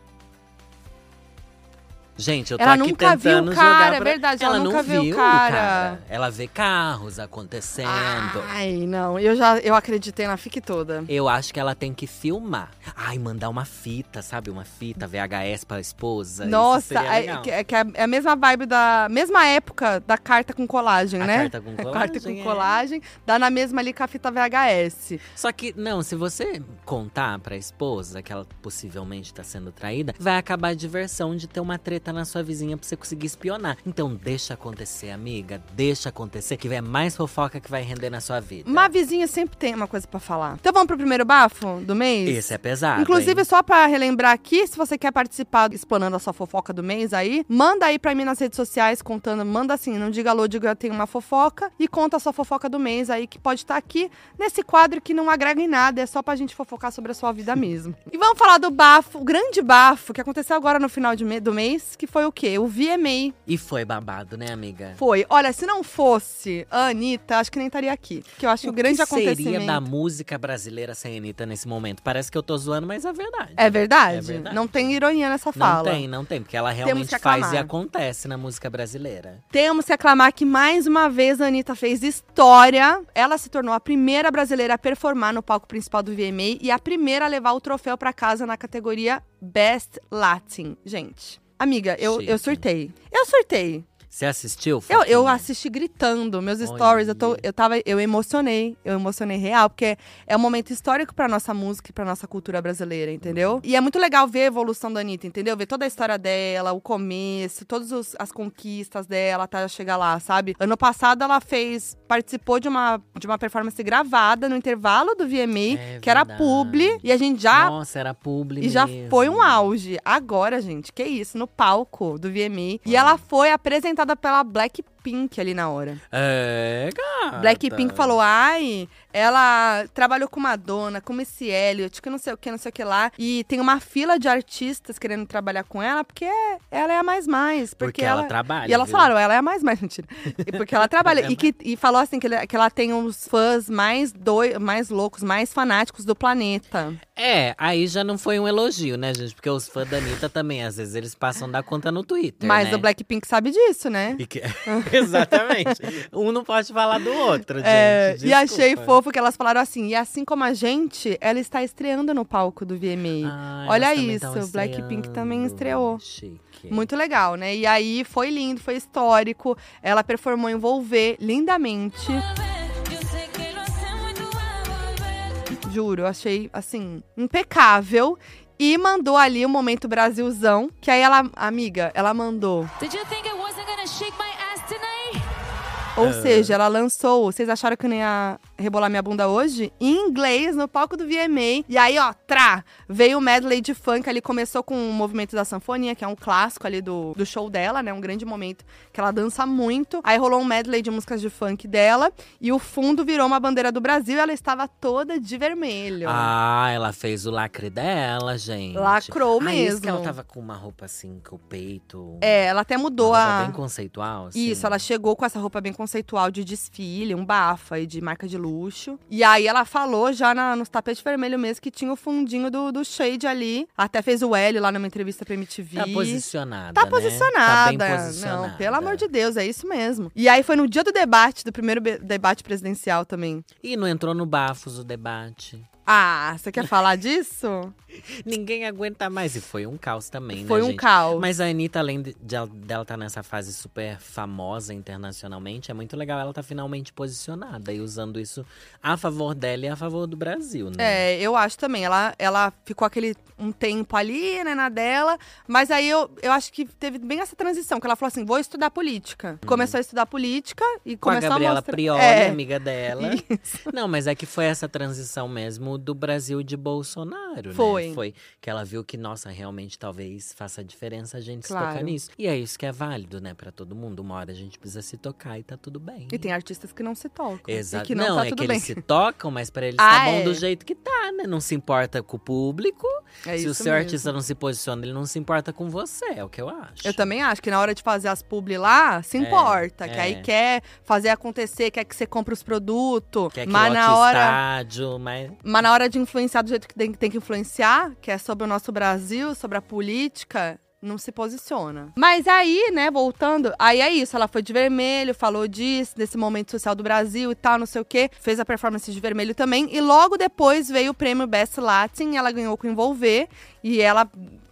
Gente, eu tô Ela aqui nunca viu tentando o cara, jogar é pra... verdade, ela não nunca viu o viu cara. Ela vê carros acontecendo. Ai, não, eu já eu acreditei na FIC toda. Eu acho que ela tem que filmar. Ai, mandar uma fita, sabe? Uma fita VHS pra esposa. Nossa, é, legal. que- é é a mesma vibe da. Mesma época da carta com colagem, A né? carta com A carta colagem, com é. colagem, dá na mesma ali com a fita VHS. Só que, não, se você contar pra esposa que ela possivelmente tá sendo traída, vai acabar a diversão de ter uma treta na sua vizinha pra você conseguir espionar. Então deixa acontecer, amiga. Deixa acontecer, que é mais fofoca que vai render na sua vida. Uma vizinha sempre tem uma coisa pra falar. Então vamos pro primeiro bafo do mês? Esse é pesado. Inclusive, hein? só pra relembrar aqui, se você quer participar explorando a sua fofoca do mês aí, manda aí pra mim nas redes sociais contando, manda assim, não diga alô, diga eu tenho uma fofoca e conta a sua fofoca do mês aí, que pode estar aqui nesse quadro que não agrega em nada, é só pra gente fofocar sobre a sua vida mesmo. e vamos falar do bafo, o grande bafo que aconteceu agora no final me- do mês, que foi o quê? O VMA. E foi babado, né, amiga? Foi. Olha, se não fosse a Anitta, acho que nem estaria aqui. Porque eu acho que o grande que seria acontecimento. da música brasileira sem Anitta nesse momento? Parece que eu tô zoando, mas é verdade. É verdade? É verdade. Não tem ironia nessa Não fala. tem, não tem, porque ela que realmente faz e acontece na música brasileira. Temos que aclamar que mais uma vez a Anitta fez história. Ela se tornou a primeira brasileira a performar no palco principal do VMA e a primeira a levar o troféu pra casa na categoria Best Latin. Gente, amiga, eu, eu surtei. Eu surtei. Você assistiu? Eu, eu assisti gritando, meus stories, eu, tô, eu tava, eu emocionei, eu emocionei real, porque é um momento histórico pra nossa música e pra nossa cultura brasileira, entendeu? E é muito legal ver a evolução da Anitta, entendeu? Ver toda a história dela, o começo, todas as conquistas dela até chegar lá, sabe? Ano passado ela fez, participou de uma, de uma performance gravada no intervalo do VMA, É que era publi, e a gente já Nossa, era publi e já mesmo. foi um auge. Agora, gente, que isso, no palco do VMA. E ela foi apresentada pela Blackpink ali na hora. É, gata. Blackpink falou: ai, Ela trabalhou com Madonna, com Missy Elliott, que não sei o que, não sei o que lá. E tem uma fila de artistas querendo trabalhar com ela, porque ela é a mais mais. Porque, Porque ela trabalha, E elas viu? falaram, ela é a mais mais, mentira. E porque ela trabalha. e, que, e falou assim, que, ele- que ela tem os fãs mais, doi, mais loucos, mais fanáticos do planeta. É, aí já não foi um elogio, né, gente? Porque os fãs da Anitta também, às vezes, eles passam da conta no Twitter. Mas né? o Blackpink sabe disso, né? Que- Exatamente. Um não pode falar do outro, gente. É, e achei desculpa. Fofo que elas falaram assim, e assim como a gente, ela está estreando no palco do VMA. Ah, Olha isso, Blackpink também estreou. Chique. Muito legal, né? E aí foi lindo, foi histórico. Ela performou em Volver lindamente. Juro, eu achei assim, impecável. E mandou ali o momento Brasilzão, que aí ela, amiga, ela mandou. Did you think I wasn't gonna shake my? Ou seja, ela lançou. Vocês acharam que eu não ia rebolar minha bunda hoje? Em inglês, no palco do VMA. E aí, ó, trá! Veio o medley de funk ali. Começou com o movimento da sanfoninha, que é um clássico ali do, do show dela, né? Um grande momento que ela dança muito. Aí rolou um medley de músicas de funk dela. E o fundo virou uma bandeira do Brasil e ela estava toda de vermelho. Ah, ela fez o lacre dela, gente. Lacrou ah, Isso que ela mesmo. tava com uma roupa assim, com o peito. É, ela até mudou uma roupa a. bem conceitual, assim. Isso, ela chegou com essa roupa bem conceitual de desfile, um bafa e de marca de luxo. E aí ela falou já na, nos tapetes vermelho mesmo que tinha o fundinho do, do shade ali. Até fez o L lá numa entrevista pra MTV. Tá posicionada, Tá né? posicionada. Tá bem posicionada. Não, pelo amor de Deus, é isso mesmo. E aí foi no dia do debate, do primeiro debate presidencial também. E não entrou no bafos o debate. Ah, você quer falar disso? Ninguém aguenta mais. E foi um caos também, Foi né, um gente? caos. Mas a Anitta, além de, de ela- dela estar nessa fase super famosa internacionalmente, é muito legal ela tá finalmente posicionada e usando isso a favor dela e a favor do Brasil, né? É, eu acho também. Ela, ela ficou aquele um tempo ali, né, na dela. Mas aí eu, eu acho que teve bem essa transição, que ela falou assim: vou estudar política. Começou a estudar política e. Com a começou Gabriela a mostrar. Prioli, é, amiga dela. Não, mas é que foi essa transição mesmo do Brasil de Bolsonaro, Foi. né? Foi que ela viu que, nossa, realmente talvez faça diferença a gente se Claro. tocar nisso. E é isso que é válido, né, pra todo mundo. Uma hora a gente precisa se tocar e tá tudo bem. E tem artistas que não se tocam. Exato. Que não, tá é que bem. eles se tocam, mas pra eles Ah, tá bom é. do jeito que tá, né? Não se importa com o público. É se o seu mesmo. artista não se posiciona, ele não se importa com você, é o que eu acho. Eu também acho que na hora de fazer as publi lá, se importa. que é. aí quer fazer acontecer, quer que você compre os produtos. Quer que mas na hora. estádio, mas Mas na hora de influenciar do jeito que tem, tem que influenciar, que é sobre o nosso Brasil, sobre a política, não se posiciona. Mas aí, né, voltando, aí é isso. Ela foi de vermelho, falou disso, desse momento social do Brasil e tal, não sei o quê. Fez a performance de vermelho também. E logo depois veio o prêmio Best Latin, ela ganhou com Envolver. E ela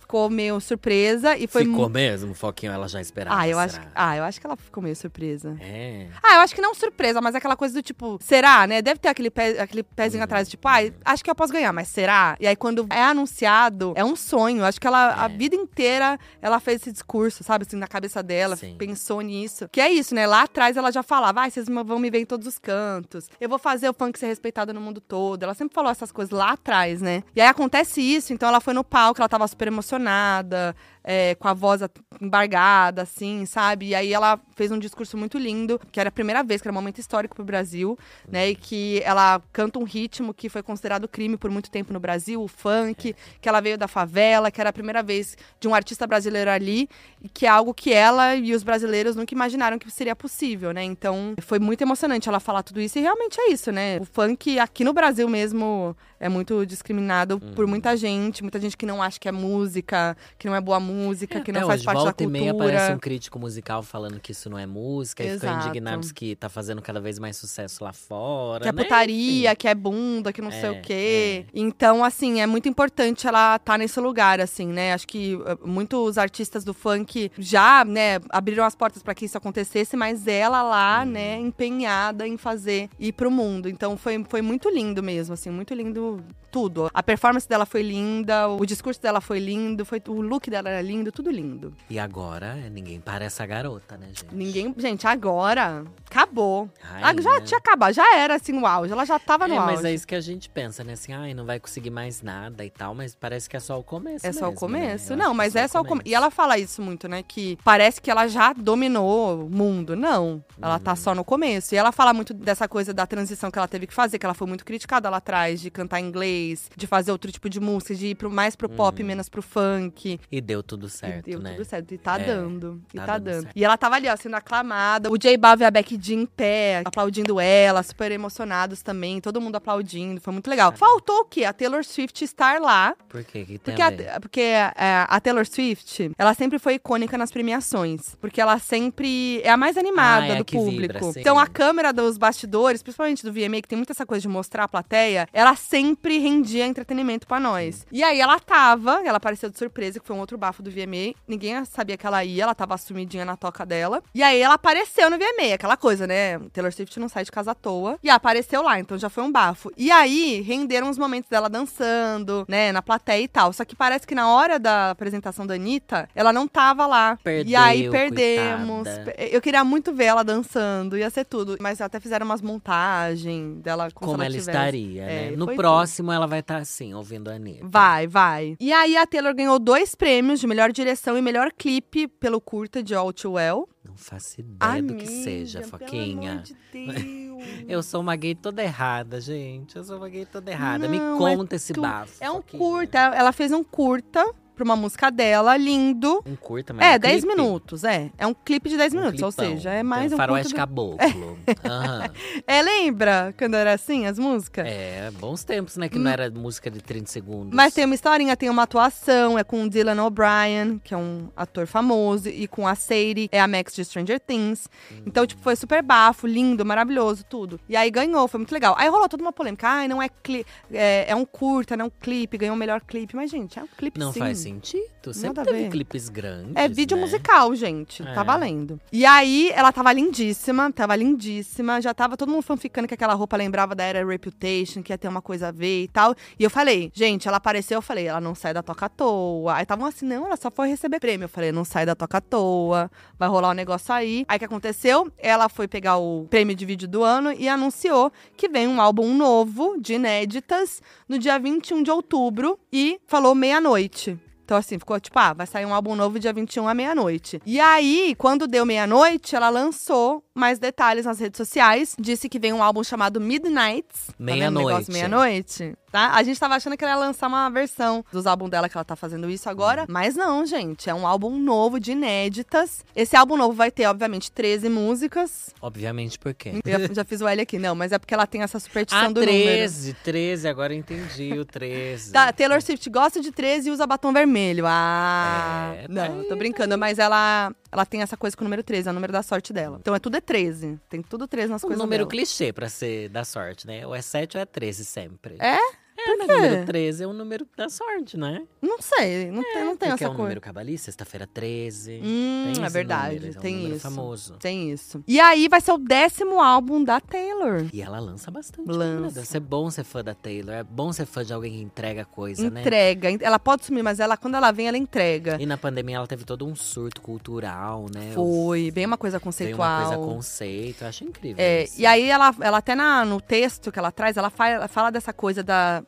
ficou meio surpresa e foi ficou mu- mesmo, Foquinho, ela já esperava. Ah, eu acho, será? ah, eu acho que ela ficou meio surpresa. É. Ah, eu acho que não surpresa, mas aquela coisa do tipo, será, né? Deve ter aquele, pé, aquele pezinho atrás, tipo, ai, acho que eu posso ganhar, mas será? E aí, quando é anunciado, é um sonho. Eu Acho que ela, a É. vida inteira, ela fez esse discurso, sabe, assim, na cabeça dela, Sim. pensou nisso. Que é isso, né? Lá atrás ela já falava, ai, vocês vão me ver em todos os cantos. Eu vou fazer o funk ser respeitado no mundo todo. Ela sempre falou essas coisas lá atrás, né? E aí acontece isso, então ela foi no palco, ela tava super emocionada apaixonada, é, com a voz embargada, assim, sabe? E aí ela fez um discurso muito lindo, que era a primeira vez, que era um momento histórico pro Brasil, né? E que ela canta um ritmo que foi considerado crime por muito tempo no Brasil, o funk, que ela veio da favela, que era a primeira vez de um artista brasileiro ali, e que é algo que ela e os brasileiros nunca imaginaram que seria possível, né? Então foi muito emocionante ela falar tudo isso, e realmente é isso, né? O funk aqui no Brasil mesmo é muito discriminado por muita gente, muita gente que não acha que é música, que não é boa música, que não Até faz parte da volta e meia cultura. aparece um crítico musical falando que isso não é música e ficam Exato. indignados que tá fazendo cada vez mais sucesso lá fora. Que é né? putaria, Enfim. que é bunda, que não sei É, o quê. Então, assim, é muito importante ela estar nesse lugar, assim, né? Acho que uh, muitos artistas do funk já, né, abriram as portas para que isso acontecesse, mas ela lá, Uhum. né, empenhada em fazer ir pro mundo. Então, foi, foi muito lindo mesmo, assim, muito lindo tudo. A performance dela foi linda, o discurso dela foi lindo, foi, o look dela era lindo, tudo lindo. E agora, ninguém para essa garota, né, gente? Ninguém. Gente, agora acabou. Rainha. Ah, Já tinha acabado, já era assim o auge. Ela já tava no É, auge. mas é isso que a gente pensa, né? Assim, ai, não vai conseguir mais nada e tal, mas parece que é só o começo. É só o mesmo, começo? né? Não, mas é só o começo. E ela fala isso muito, né? Que parece que ela já dominou o mundo. Não. Ela Uhum. tá só no começo. E ela fala muito dessa coisa da transição que ela teve que fazer, que ela foi muito criticada lá atrás, de cantar inglês, de fazer outro tipo de música, de ir pro, mais pro pop, menos pro funk. E deu tudo certo, e deu né? tudo certo. E tá É, dando. E tá tá, dando dando. E ela tava ali, ó, sendo aclamada. O J Balvin e a Becky G em pé, aplaudindo ela, super emocionados também. Todo mundo aplaudindo. Foi muito legal. Faltou o quê? A Taylor Swift estar lá. Por quê? Que Porque, a a, porque é, a Taylor Swift, ela sempre foi icônica nas premiações. Porque ela sempre é a mais animada Ah, é a do público. vibra, sim. então a câmera dos bastidores, principalmente do VMA, que tem muita essa coisa de mostrar a plateia, ela sempre rendia entretenimento pra nós. E aí ela tava, ela apareceu de surpresa, que foi um outro bafo do VMA. Ninguém sabia que ela ia, ela tava assumidinha na toca dela. E aí ela apareceu no VMA, aquela coisa, né? Taylor Swift não sai de casa à toa. E apareceu lá, então já foi um bafo. E aí renderam os momentos dela dançando, né, na plateia e tal. Só que parece que na hora da apresentação da Anitta, ela não tava lá. e aí Perdeu, perdemos. coitada. Eu queria muito ver ela dançando, ia ser tudo. Mas até fizeram umas montagens dela como, Como ela tivesse. estaria, É, né? No próximo, ela vai estar assim, ouvindo a Anitta. Vai, vai. E aí a Taylor ganhou dois prêmios de melhor direção e melhor clipe pelo curta de All Too Well. Não faço ideia do que Amiga, seja, pelo Foquinha. amor de Deus. Eu sou uma gay toda errada, gente. Eu sou uma gay toda errada. Me Não, é conta esse tu- bafo. É um Foquinha. curta, ela fez um curta pra uma música dela, lindo. Um curta, mas É, um 10 clipe? minutos, é. É um clipe de 10 Um minutos, ou clipão. seja, é Tem mais um faroeste do- caboclo. Aham. É, lembra quando era assim, as músicas? É, bons tempos, né? Que não era música de 30 segundos. Mas tem uma historinha, tem uma atuação, é com o Dylan O'Brien, que é um ator famoso, e com a Sadie, é a Max de Stranger Things. Então, tipo, foi super bafo, lindo, maravilhoso, tudo. E aí ganhou, foi muito legal. Aí rolou toda uma polêmica. Ai, não é clipe, é, é um curta, não é um clipe, ganhou o melhor clipe. Mas, gente, é um clipe Não sim. faz sentido. Sempre Nada teve clipes grandes. É vídeo né? musical, gente. É. Tá valendo. E aí, ela tava lindíssima, tava lindíssima. Já tava todo mundo fanficando que aquela roupa lembrava da era Reputation, que ia ter uma coisa a ver e tal. E eu falei, gente, ela apareceu, eu falei, ela não sai da toca à toa. Aí estavam assim, não, ela só foi receber prêmio. Eu falei, não sai da toca à toa, vai rolar um negócio aí. Aí o que aconteceu? Ela foi pegar o prêmio de vídeo do ano e anunciou que vem um álbum novo de inéditas no dia 21 de outubro e falou meia-noite. Então, assim, ficou tipo, ah, vai sair um álbum novo dia 21 à meia-noite. E aí, quando deu meia-noite, ela lançou mais detalhes nas redes sociais. Disse que vem um álbum chamado Midnights. Tá Meia-noite. negócio Meia-noite. Tá? A gente tava achando que ela ia lançar uma versão dos álbuns dela, que ela tá fazendo isso agora. Mas não, gente. É um álbum novo de inéditas. Esse álbum novo vai ter, obviamente, 13 músicas. Obviamente, por quê? Eu já, fiz o L aqui. Não, mas é porque ela tem essa superstição Ah, do número. 13, 13, agora eu entendi o 13. Tá, Taylor Swift gosta de 13 e usa batom vermelho. Ah, É, tá não, tô brincando, mas ela, ela tem essa coisa com o número 13, é o número da sorte dela. Então é tudo é 13. Tem tudo 13 nas Um coisas número dela. clichê pra ser da sorte, né? Ou é 7 ou é 13 sempre. É? É, né? quê? número 13 é o número da sorte, não é? Não sei, não, tem, não tem Porque essa é um coisa. número cabalista, sexta-feira 13. Hum, tem é verdade, número, é um tem número isso. famoso. Tem isso. E aí vai ser o décimo álbum da Taylor. E ela lança bastante. Lança. Né? Deve ser bom ser fã da Taylor. É bom ser fã de alguém que entrega coisa, né? Entrega. Ela pode sumir, mas ela, quando ela vem, ela entrega. E na pandemia ela teve todo um surto cultural, né? Foi, bem uma coisa conceitual. uma coisa conceito. Eu acho incrível. É, isso. e aí ela, ela até na- no texto que ela traz, ela fala, ela fala dessa coisa da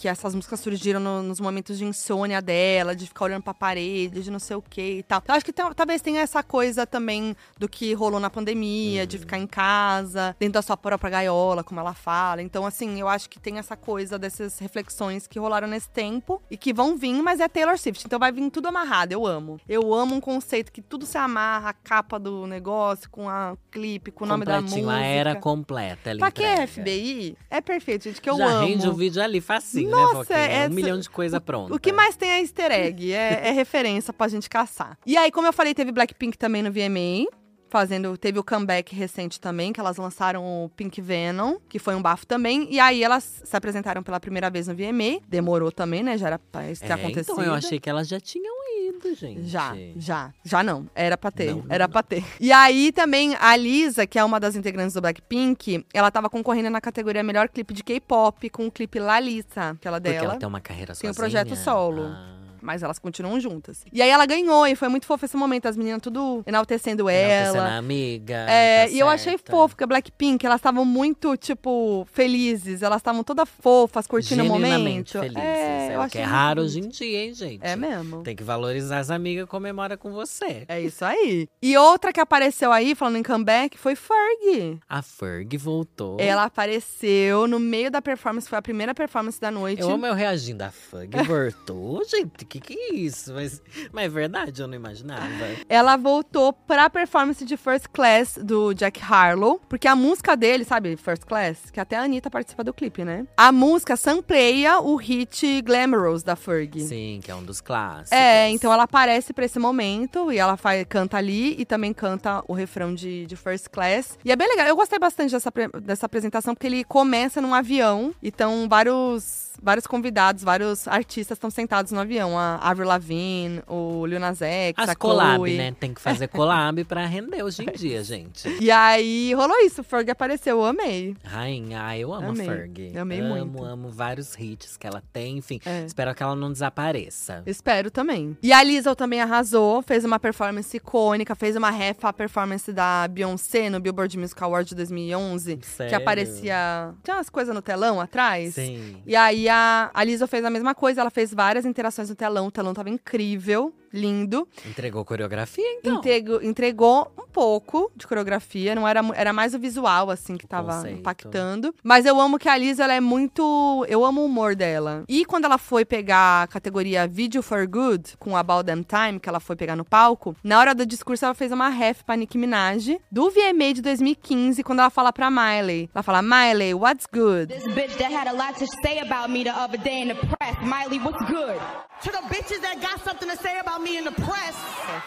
que essas músicas surgiram no- nos momentos de insônia dela, de ficar olhando pra parede, de não sei o que e tal. Eu acho que tem- talvez tenha essa coisa também do que rolou na pandemia, de ficar em casa, dentro da sua própria gaiola, como ela fala. Então, assim, eu acho que tem essa coisa dessas reflexões que rolaram nesse tempo e que vão vir, mas é Taylor Swift. Então vai vir tudo amarrado. Eu amo. Eu amo um conceito que tudo se amarra, a capa do negócio, com a clipe, com o nome da música. a era completa. Ela Pra que entrega. FBI? É perfeito, gente, que eu Já amo. rende o vídeo ali facinho, Nossa, né, Foquinha? é- um milhão de coisa pronta. O que mais tem é easter egg, é, é referência pra gente caçar. E aí, como eu falei, teve Blackpink também no VMA. Fazendo, teve o comeback recente também, que elas lançaram o Pink Venom, que foi um bafo também. E aí elas se apresentaram pela primeira vez no VMA. Demorou também, né? Já era pra isso ter É, acontecido. então eu achei que elas já tinham ido, gente. Já, já. Já não. Era pra ter. Não, não, era não. pra ter. E aí também a Lisa, que é uma das integrantes do Blackpink, ela tava concorrendo na categoria Melhor Clipe de K-pop com o clipe Lalisa, aquela Porque dela. ela tem uma carreira Tem um sozinha. projeto solo. Ah. Mas elas continuam juntas. E aí ela ganhou, e foi muito fofo esse momento. As meninas tudo enaltecendo Enaltecendo ela. a amiga. É, tá e eu achei fofo que a Blackpink, elas estavam muito, tipo, felizes. Elas estavam todas fofas, curtindo o momento. Felizes. É, É, eu o achei que é raro hoje em dia, hein, gente? É mesmo. Tem que valorizar as amigas comemora com você. É isso aí. E outra que apareceu aí, falando em comeback, foi Fergie. A Ferg voltou. Ela apareceu no meio da performance, foi a primeira performance da noite. Eu amo eu reagindo. A Ferg voltou? gente, que que é isso? Mas, mas é verdade, eu não imaginava. Ela voltou pra performance de First Class do Jack Harlow, porque a música dele, sabe, First Class, que até a Anitta participa do clipe, né? A música sampleia o hit Glamorous da Fergie. Sim, que é um dos clássicos. É, então ela aparece pra esse momento e ela faz, canta ali e também canta o refrão de, de First Class. E é bem legal. Eu gostei bastante dessa, dessa apresentação porque ele começa num avião e estão vários, vários convidados, vários artistas estão sentados no avião. A Avril Lavigne, o Lil Nas X, As a collab, Chloe. né? Tem que fazer collab pra render hoje em dia, gente. E aí rolou isso, o Ferg apareceu, eu amei. Rainha, ah, eu amo Amei. a Ferg. Amei amo, muito. amo vários hits que ela tem. Enfim, É. espero que ela não desapareça. Espero também. E a Lizzo também arrasou, fez uma performance icônica, fez uma ref à performance da Beyoncé no Billboard Music Award de 2011. Que Sério? aparecia. Tinha umas coisas no telão atrás. Sim. E aí a, a Lizzo fez a mesma coisa, ela fez várias interações no telão, o telão tava incrível, lindo. Entregou coreografia, então. Entregou, entregou um pouco de coreografia, não era, era mais o visual, assim, que O tava conceito. impactando. Mas eu amo que a Lizzo, ela é muito. Eu amo o humor dela. E quando ela foi pegar a categoria Video for Good, com About Them Time, que ela foi pegar no palco, na hora do discurso ela fez uma ref pra Nicki Minaj, do VMA de 2015, quando ela fala pra Miley. Ela fala, Miley, what's good? This bitch that had a lot to say about me the other day in the press. Miley, what's good? To the bitches that got something to say about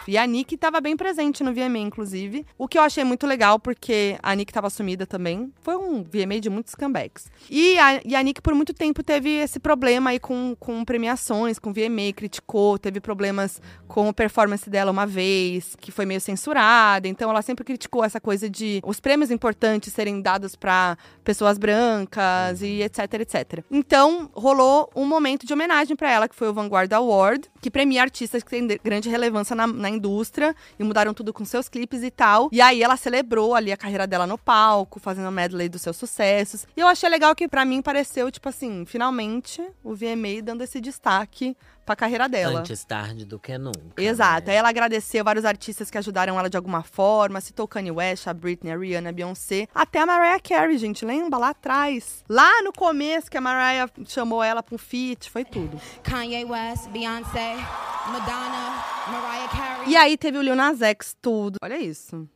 E a Nick tava bem presente no VMA, inclusive. O que eu achei muito legal, porque a Nick tava sumida também. Foi um VMA de muitos comebacks. E a, e a Nick, por muito tempo, teve esse problema aí com, com premiações, com VMA, criticou, teve problemas com a performance dela uma vez, que foi meio censurada. Então ela sempre criticou essa coisa de os prêmios importantes serem dados pra pessoas brancas e etc, etc. Então rolou um momento de homenagem pra ela, que foi o Vanguard Award, que premia artistas que têm de- grande relevância na, na indústria e mudaram tudo com seus clipes e tal. E aí ela celebrou ali a carreira dela no palco, fazendo a medley dos seus sucessos. E eu achei legal que pra mim pareceu, tipo assim, finalmente o VMA dando esse destaque pra carreira dela. Antes tarde do que nunca. Exato. né? Aí ela agradeceu vários artistas que ajudaram ela de alguma forma. Citou Kanye West, a Britney, a Rihanna, a Beyoncé. Até a Mariah Carey, gente. Lembra? Lá atrás. Lá no começo que a Mariah chamou ela pra um feat. Foi tudo. Kanye West, Beyonce, Madonna, Mariah Carey. E aí teve o Lil Nas X, tudo. Olha isso.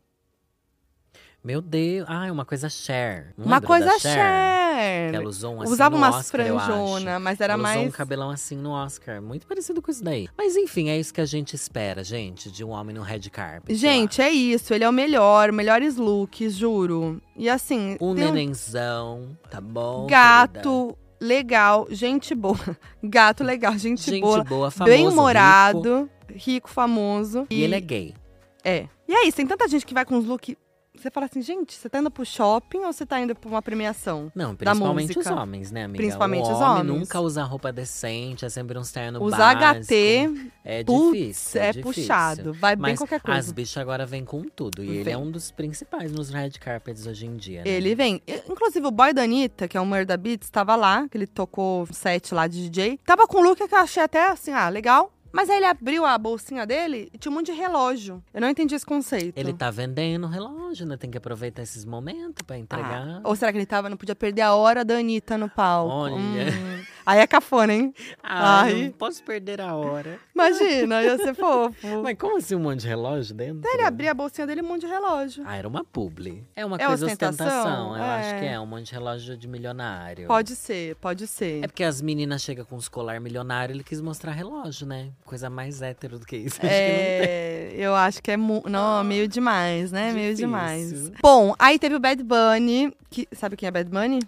Meu Deus. Ah, uma coisa Cher. Não Uma coisa Cher. Que ela usou um assim Usava umas Oscar, eu franjona, mas era ela mais... usou um cabelão assim no Oscar. Muito parecido com isso daí. Mas enfim, é isso que a gente espera, gente, de um homem no red carpet. Gente, é isso. Ele é o melhor. Melhores looks, juro. E assim... Um nenenzão, tá bom? querida? Gato legal, gente boa. Gato legal, gente, Gente boa. boa, famoso, bem humorado, rico, famoso. E ele é gay. É. E é isso, tem tanta gente que vai com os looks. Você fala assim, gente, você tá indo pro shopping ou você tá indo pra uma premiação? Não, principalmente os homens, né, amiga? Principalmente o os homens. nunca usa roupa decente, é sempre um terno Usar básico. HT, É putz, difícil, é, difícil. puxado. Vai bem Mas qualquer coisa. as bichas agora vêm com tudo. E ele Vem. é um dos principais nos red carpets hoje em dia, né? Ele vem. Inclusive, o boy da Anitta, que é o Murda Beats, tava lá, que ele tocou set lá de DJ. Tava com um look que eu achei até assim, ah, legal. Mas aí ele abriu a bolsinha dele e tinha um monte de relógio. Eu não entendi esse conceito. Ele tá vendendo relógio, né? Tem que aproveitar esses momentos pra entregar. Ah, ou será que ele tava, não podia perder a hora da Anitta no palco? Olha. Hum. Aí é cafona, hein? Ah, Ai. não posso perder a hora. Imagina, ia ser fofo. Mas como assim um monte de relógio dentro? Ele abria a bolsinha dele e um monte de relógio. Ah, era uma publi. É uma É coisa ostentação? ostentação. Eu É. acho que é um monte de relógio de milionário. Pode ser, pode ser. É porque as meninas chegam com os colar milionário, ele quis mostrar relógio, né? Coisa mais hétero do que isso. Acho que. É, eu acho que é mu- não, meio demais, né? Meio Difícil. demais. Bom, aí teve o Bad Bunny, que sabe quem é Bad Bunny?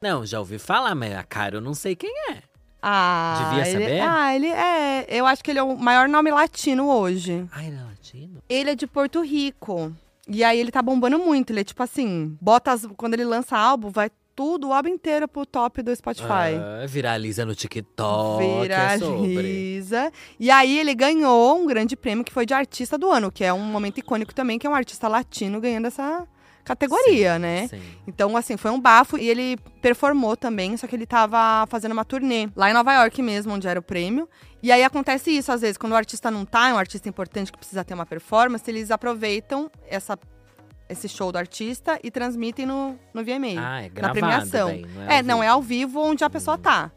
Não, já ouvi falar, mas a cara eu não sei quem é. Ah, Devia ele, saber? Ah, ele é. Eu acho que ele é o maior nome latino hoje. Ai, ele é latino? Ele é de Porto Rico. E aí ele tá bombando muito. Ele é tipo assim, bota as, quando ele lança álbum, vai tudo, o álbum inteiro pro top do Spotify. Ah, viraliza no TikTok. é sobre. Viraliza. E aí ele ganhou um grande prêmio que foi de artista do ano, que é um momento icônico também, que é um artista latino ganhando essa categoria, Sim, né? sim. Então, assim, foi um bafo e ele performou também, só que ele tava fazendo uma turnê lá em Nova York mesmo, onde era o prêmio. E aí acontece isso, às vezes, quando o artista não tá, é um artista importante que precisa ter uma performance, eles aproveitam essa, esse show do artista e transmitem no, no VMA. Ah, é na gravado premiação. daí, não é é, não, vivo. é ao vivo onde a pessoa tá.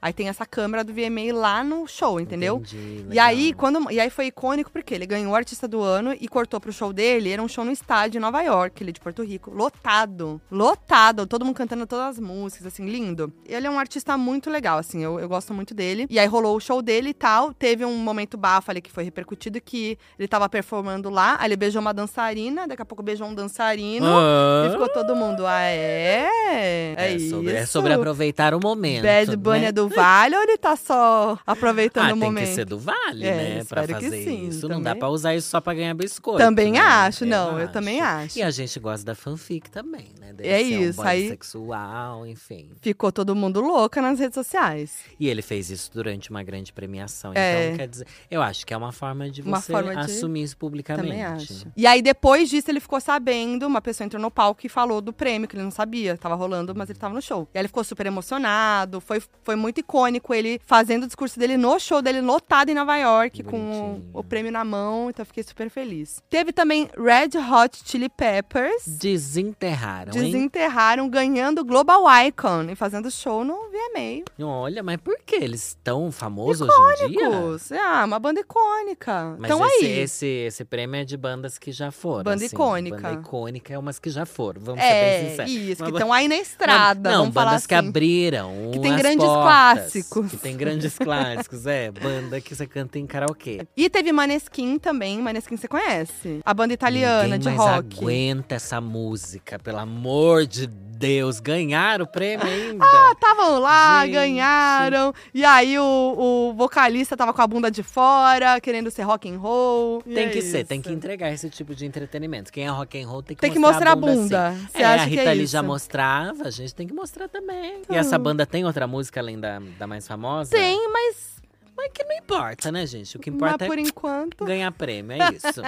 Aí tem essa câmera do VMA lá no show, entendeu? Entendi, E aí, quando, e aí foi icônico porque ele ganhou o artista do ano e cortou pro show dele. Era um show no estádio em Nova York, ele de Porto Rico. Lotado. Lotado. Todo mundo cantando todas as músicas, assim, lindo. Ele é um artista muito legal, assim, eu, eu gosto muito dele. E aí rolou o show dele e tal. Teve um momento bafo ali que foi repercutido que ele tava performando lá. Aí ele beijou uma dançarina, daqui a pouco beijou um dançarino. Ah. E ficou todo mundo, ah, é? É, É isso. sobre, é sobre aproveitar o momento. Bad Bunny né? é do Vale ou ele tá só aproveitando ah, o tem momento? que ser do Vale, É, né? Pra fazer sim, isso. Não dá também. pra usar isso só pra ganhar biscoito. Também né? acho, não, eu também acho. E a gente gosta da fanfic também, né? Deve É isso, um aí- sexual, enfim. Ficou todo mundo louca nas redes sociais. E ele fez isso durante uma grande premiação. É. Então, quer dizer, eu acho que é uma forma de Uma você forma de- assumir isso publicamente. Também acho. E aí, depois disso, ele ficou sabendo, uma pessoa entrou no palco e falou do prêmio, que ele não sabia. Tava rolando, mas ele tava no show. E aí ele ficou super emocionado. Foi, foi muito icônico ele fazendo o discurso dele no show dele, lotado em Nova York, com Bonitinho. o, o prêmio na mão. Então eu fiquei super feliz. Teve também Red Hot Chili Peppers. Desenterraram, hein? Desenterraram, ganhando o Global Icon e fazendo show no VMA. Olha, mas por que eles estão famosos hoje em dia? Icônicos. Ah, uma banda icônica. Mas então esse, aí. Esse, esse prêmio é de bandas que já foram. Banda assim. icônica. Banda icônica é umas que já foram, vamos ser bem É, sinceros. isso, Uma que estão aí na estrada. Não, vamos falar bandas que assim. abriram. Que tem grandes portas, clássicos. Que tem grandes clássicos, é. Banda que você canta em karaokê. E teve Maneskin também. Maneskin você conhece? A banda italiana Ninguém de rock. aguenta essa música, pelo amor de Deus. Ganharam o prêmio ainda. Ah, estavam lá, Gente. ganharam. E aí o, o vocalista tava com a bunda de fora, querendo ser rock and roll. E Tem é que ser, isso. tem que entregar esse tipo de entretenimento. Quem é rock and roll tem que Tem que mostrar, mostrar a bunda. sim. Você é, acha a que Rita é isso? já mostrava, a gente tem que mostrar também. E Ah. essa banda tem outra música além da, da mais famosa? Tem, mas, Mas que não importa, né, gente? O que mas importa por é enquanto. ganhar prêmio, é isso.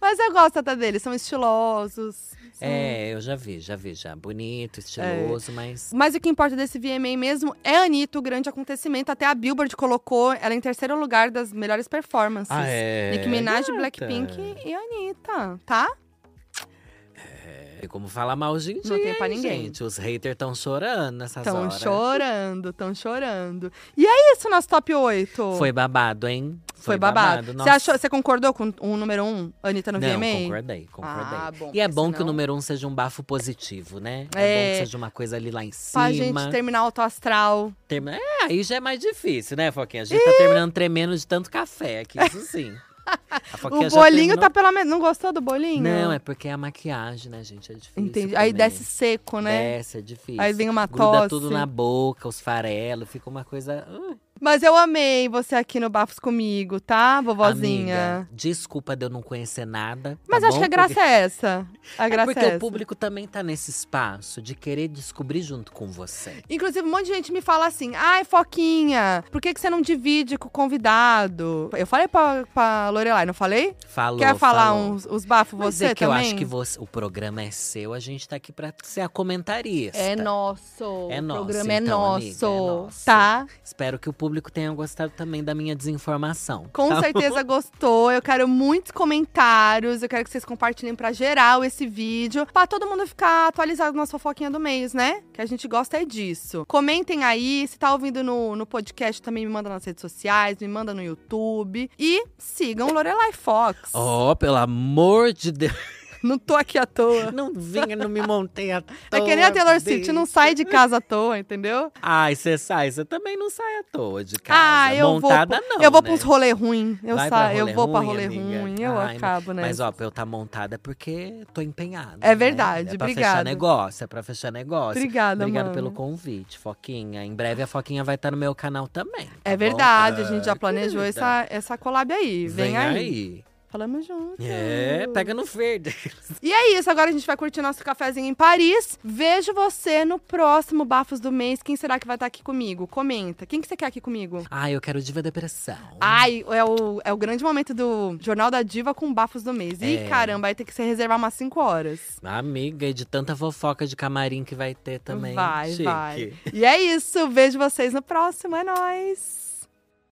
Mas eu gosto até deles, são estilosos. são- é, eu já vi, já vi, já. Bonito, estiloso, mas. Mas o que importa desse VMA mesmo é a Anitta, o grande acontecimento. Até a Billboard colocou ela em terceiro lugar das melhores performances. Ah, é? Nicki Minaj, gata? Blackpink e a Anitta, tá? É como falar mal hoje em dia. Não tem pra ninguém. Gente, os haters estão chorando nessas Estão horas. chorando, estão chorando. E é isso, nosso top 8. Foi babado, hein? Foi babado. Você, achou, você concordou com o número 1, um, Anitta no Não, VMA? concordei, concordei. Ah, bom, e é bom que o número um seja um bafo positivo, né? É, É. bom que seja uma coisa ali lá em cima. Pra gente terminar alto astral. Termina- É, aí já é mais difícil, né, Foquinha? A gente tá terminando tremendo de tanto café aqui, isso sim. O bolinho tá pela metade. Não gostou do bolinho? Não, é porque é a maquiagem, né, gente? É difícil. Entendi. Aí desce seco, né? Desce, é difícil. Aí vem uma Gruda tosse. tudo na boca, os farelos, fica uma coisa. uh, Mas eu amei você aqui no Bafos comigo, tá, vovozinha? Amiga, desculpa de eu não conhecer nada. Mas tá acho bom? que a graça Porque- é essa. A É graça porque é o essa. público também tá nesse espaço de querer descobrir junto com você. Inclusive, um monte de gente me fala assim: ai, Foquinha, por que, que você não divide com o convidado? Eu falei pra, pra Lorelai, não falei? Falou, Quer falar falou. uns, os bafos Mas você é que também? eu acho que você- o programa é seu, a gente tá aqui pra ser a comentarista. É nosso. É o nosso, programa é então, nosso. amiga, é nosso. Tá? Espero que o público tenha gostado também da minha desinformação. Com tá bom? certeza gostou. Eu quero muitos comentários. Eu quero que vocês compartilhem pra geral esse vídeo. Pra todo mundo ficar atualizado na fofoquinha do mês, né? Que a gente gosta é disso. Comentem aí. Se tá ouvindo no, no podcast, também me manda nas redes sociais, me manda no YouTube. E sigam Lorelai Fox. Oh, pelo amor de Deus. Não tô aqui à toa. Não vinha, não me montei à toa. É que nem a Taylor Swift, não sai de casa à toa, entendeu? Ai, você sai, você também não sai à toa de casa. Ah, eu Montada vou. não, eu vou né? pros rolê ruim. Eu, Vai sa... pra eu vou pra rolê amiga? ruim, eu Ai, acabo, né? Mas ó, pra eu estar montada é porque tô empenhada. É né? verdade, é pra obrigada. fechar negócio, é pra fechar negócio. Obrigada, Obrigado mano. pelo convite, Foquinha. Em breve a Foquinha vai estar no meu canal também. tá É bom? verdade, a Ah, gente já planejou querida. essa, essa collab aí. Vem, Vem aí. aí. Falamos junto. É, pega no verde. E é isso, agora a gente vai curtir nosso cafezinho em Paris. Vejo você no próximo Bafos do mês. Quem será que vai estar aqui comigo? Comenta. Quem que você quer aqui comigo? Ai, eu quero Diva Depressão. Ai, é o, é o grande momento do Jornal da Diva com Bafos do mês. Ih, É. caramba, vai ter que se reservar umas 5 horas. Amiga, e de tanta fofoca de camarim que vai ter também. Vai, Chique. vai. E é isso, vejo vocês no próximo. É nóis!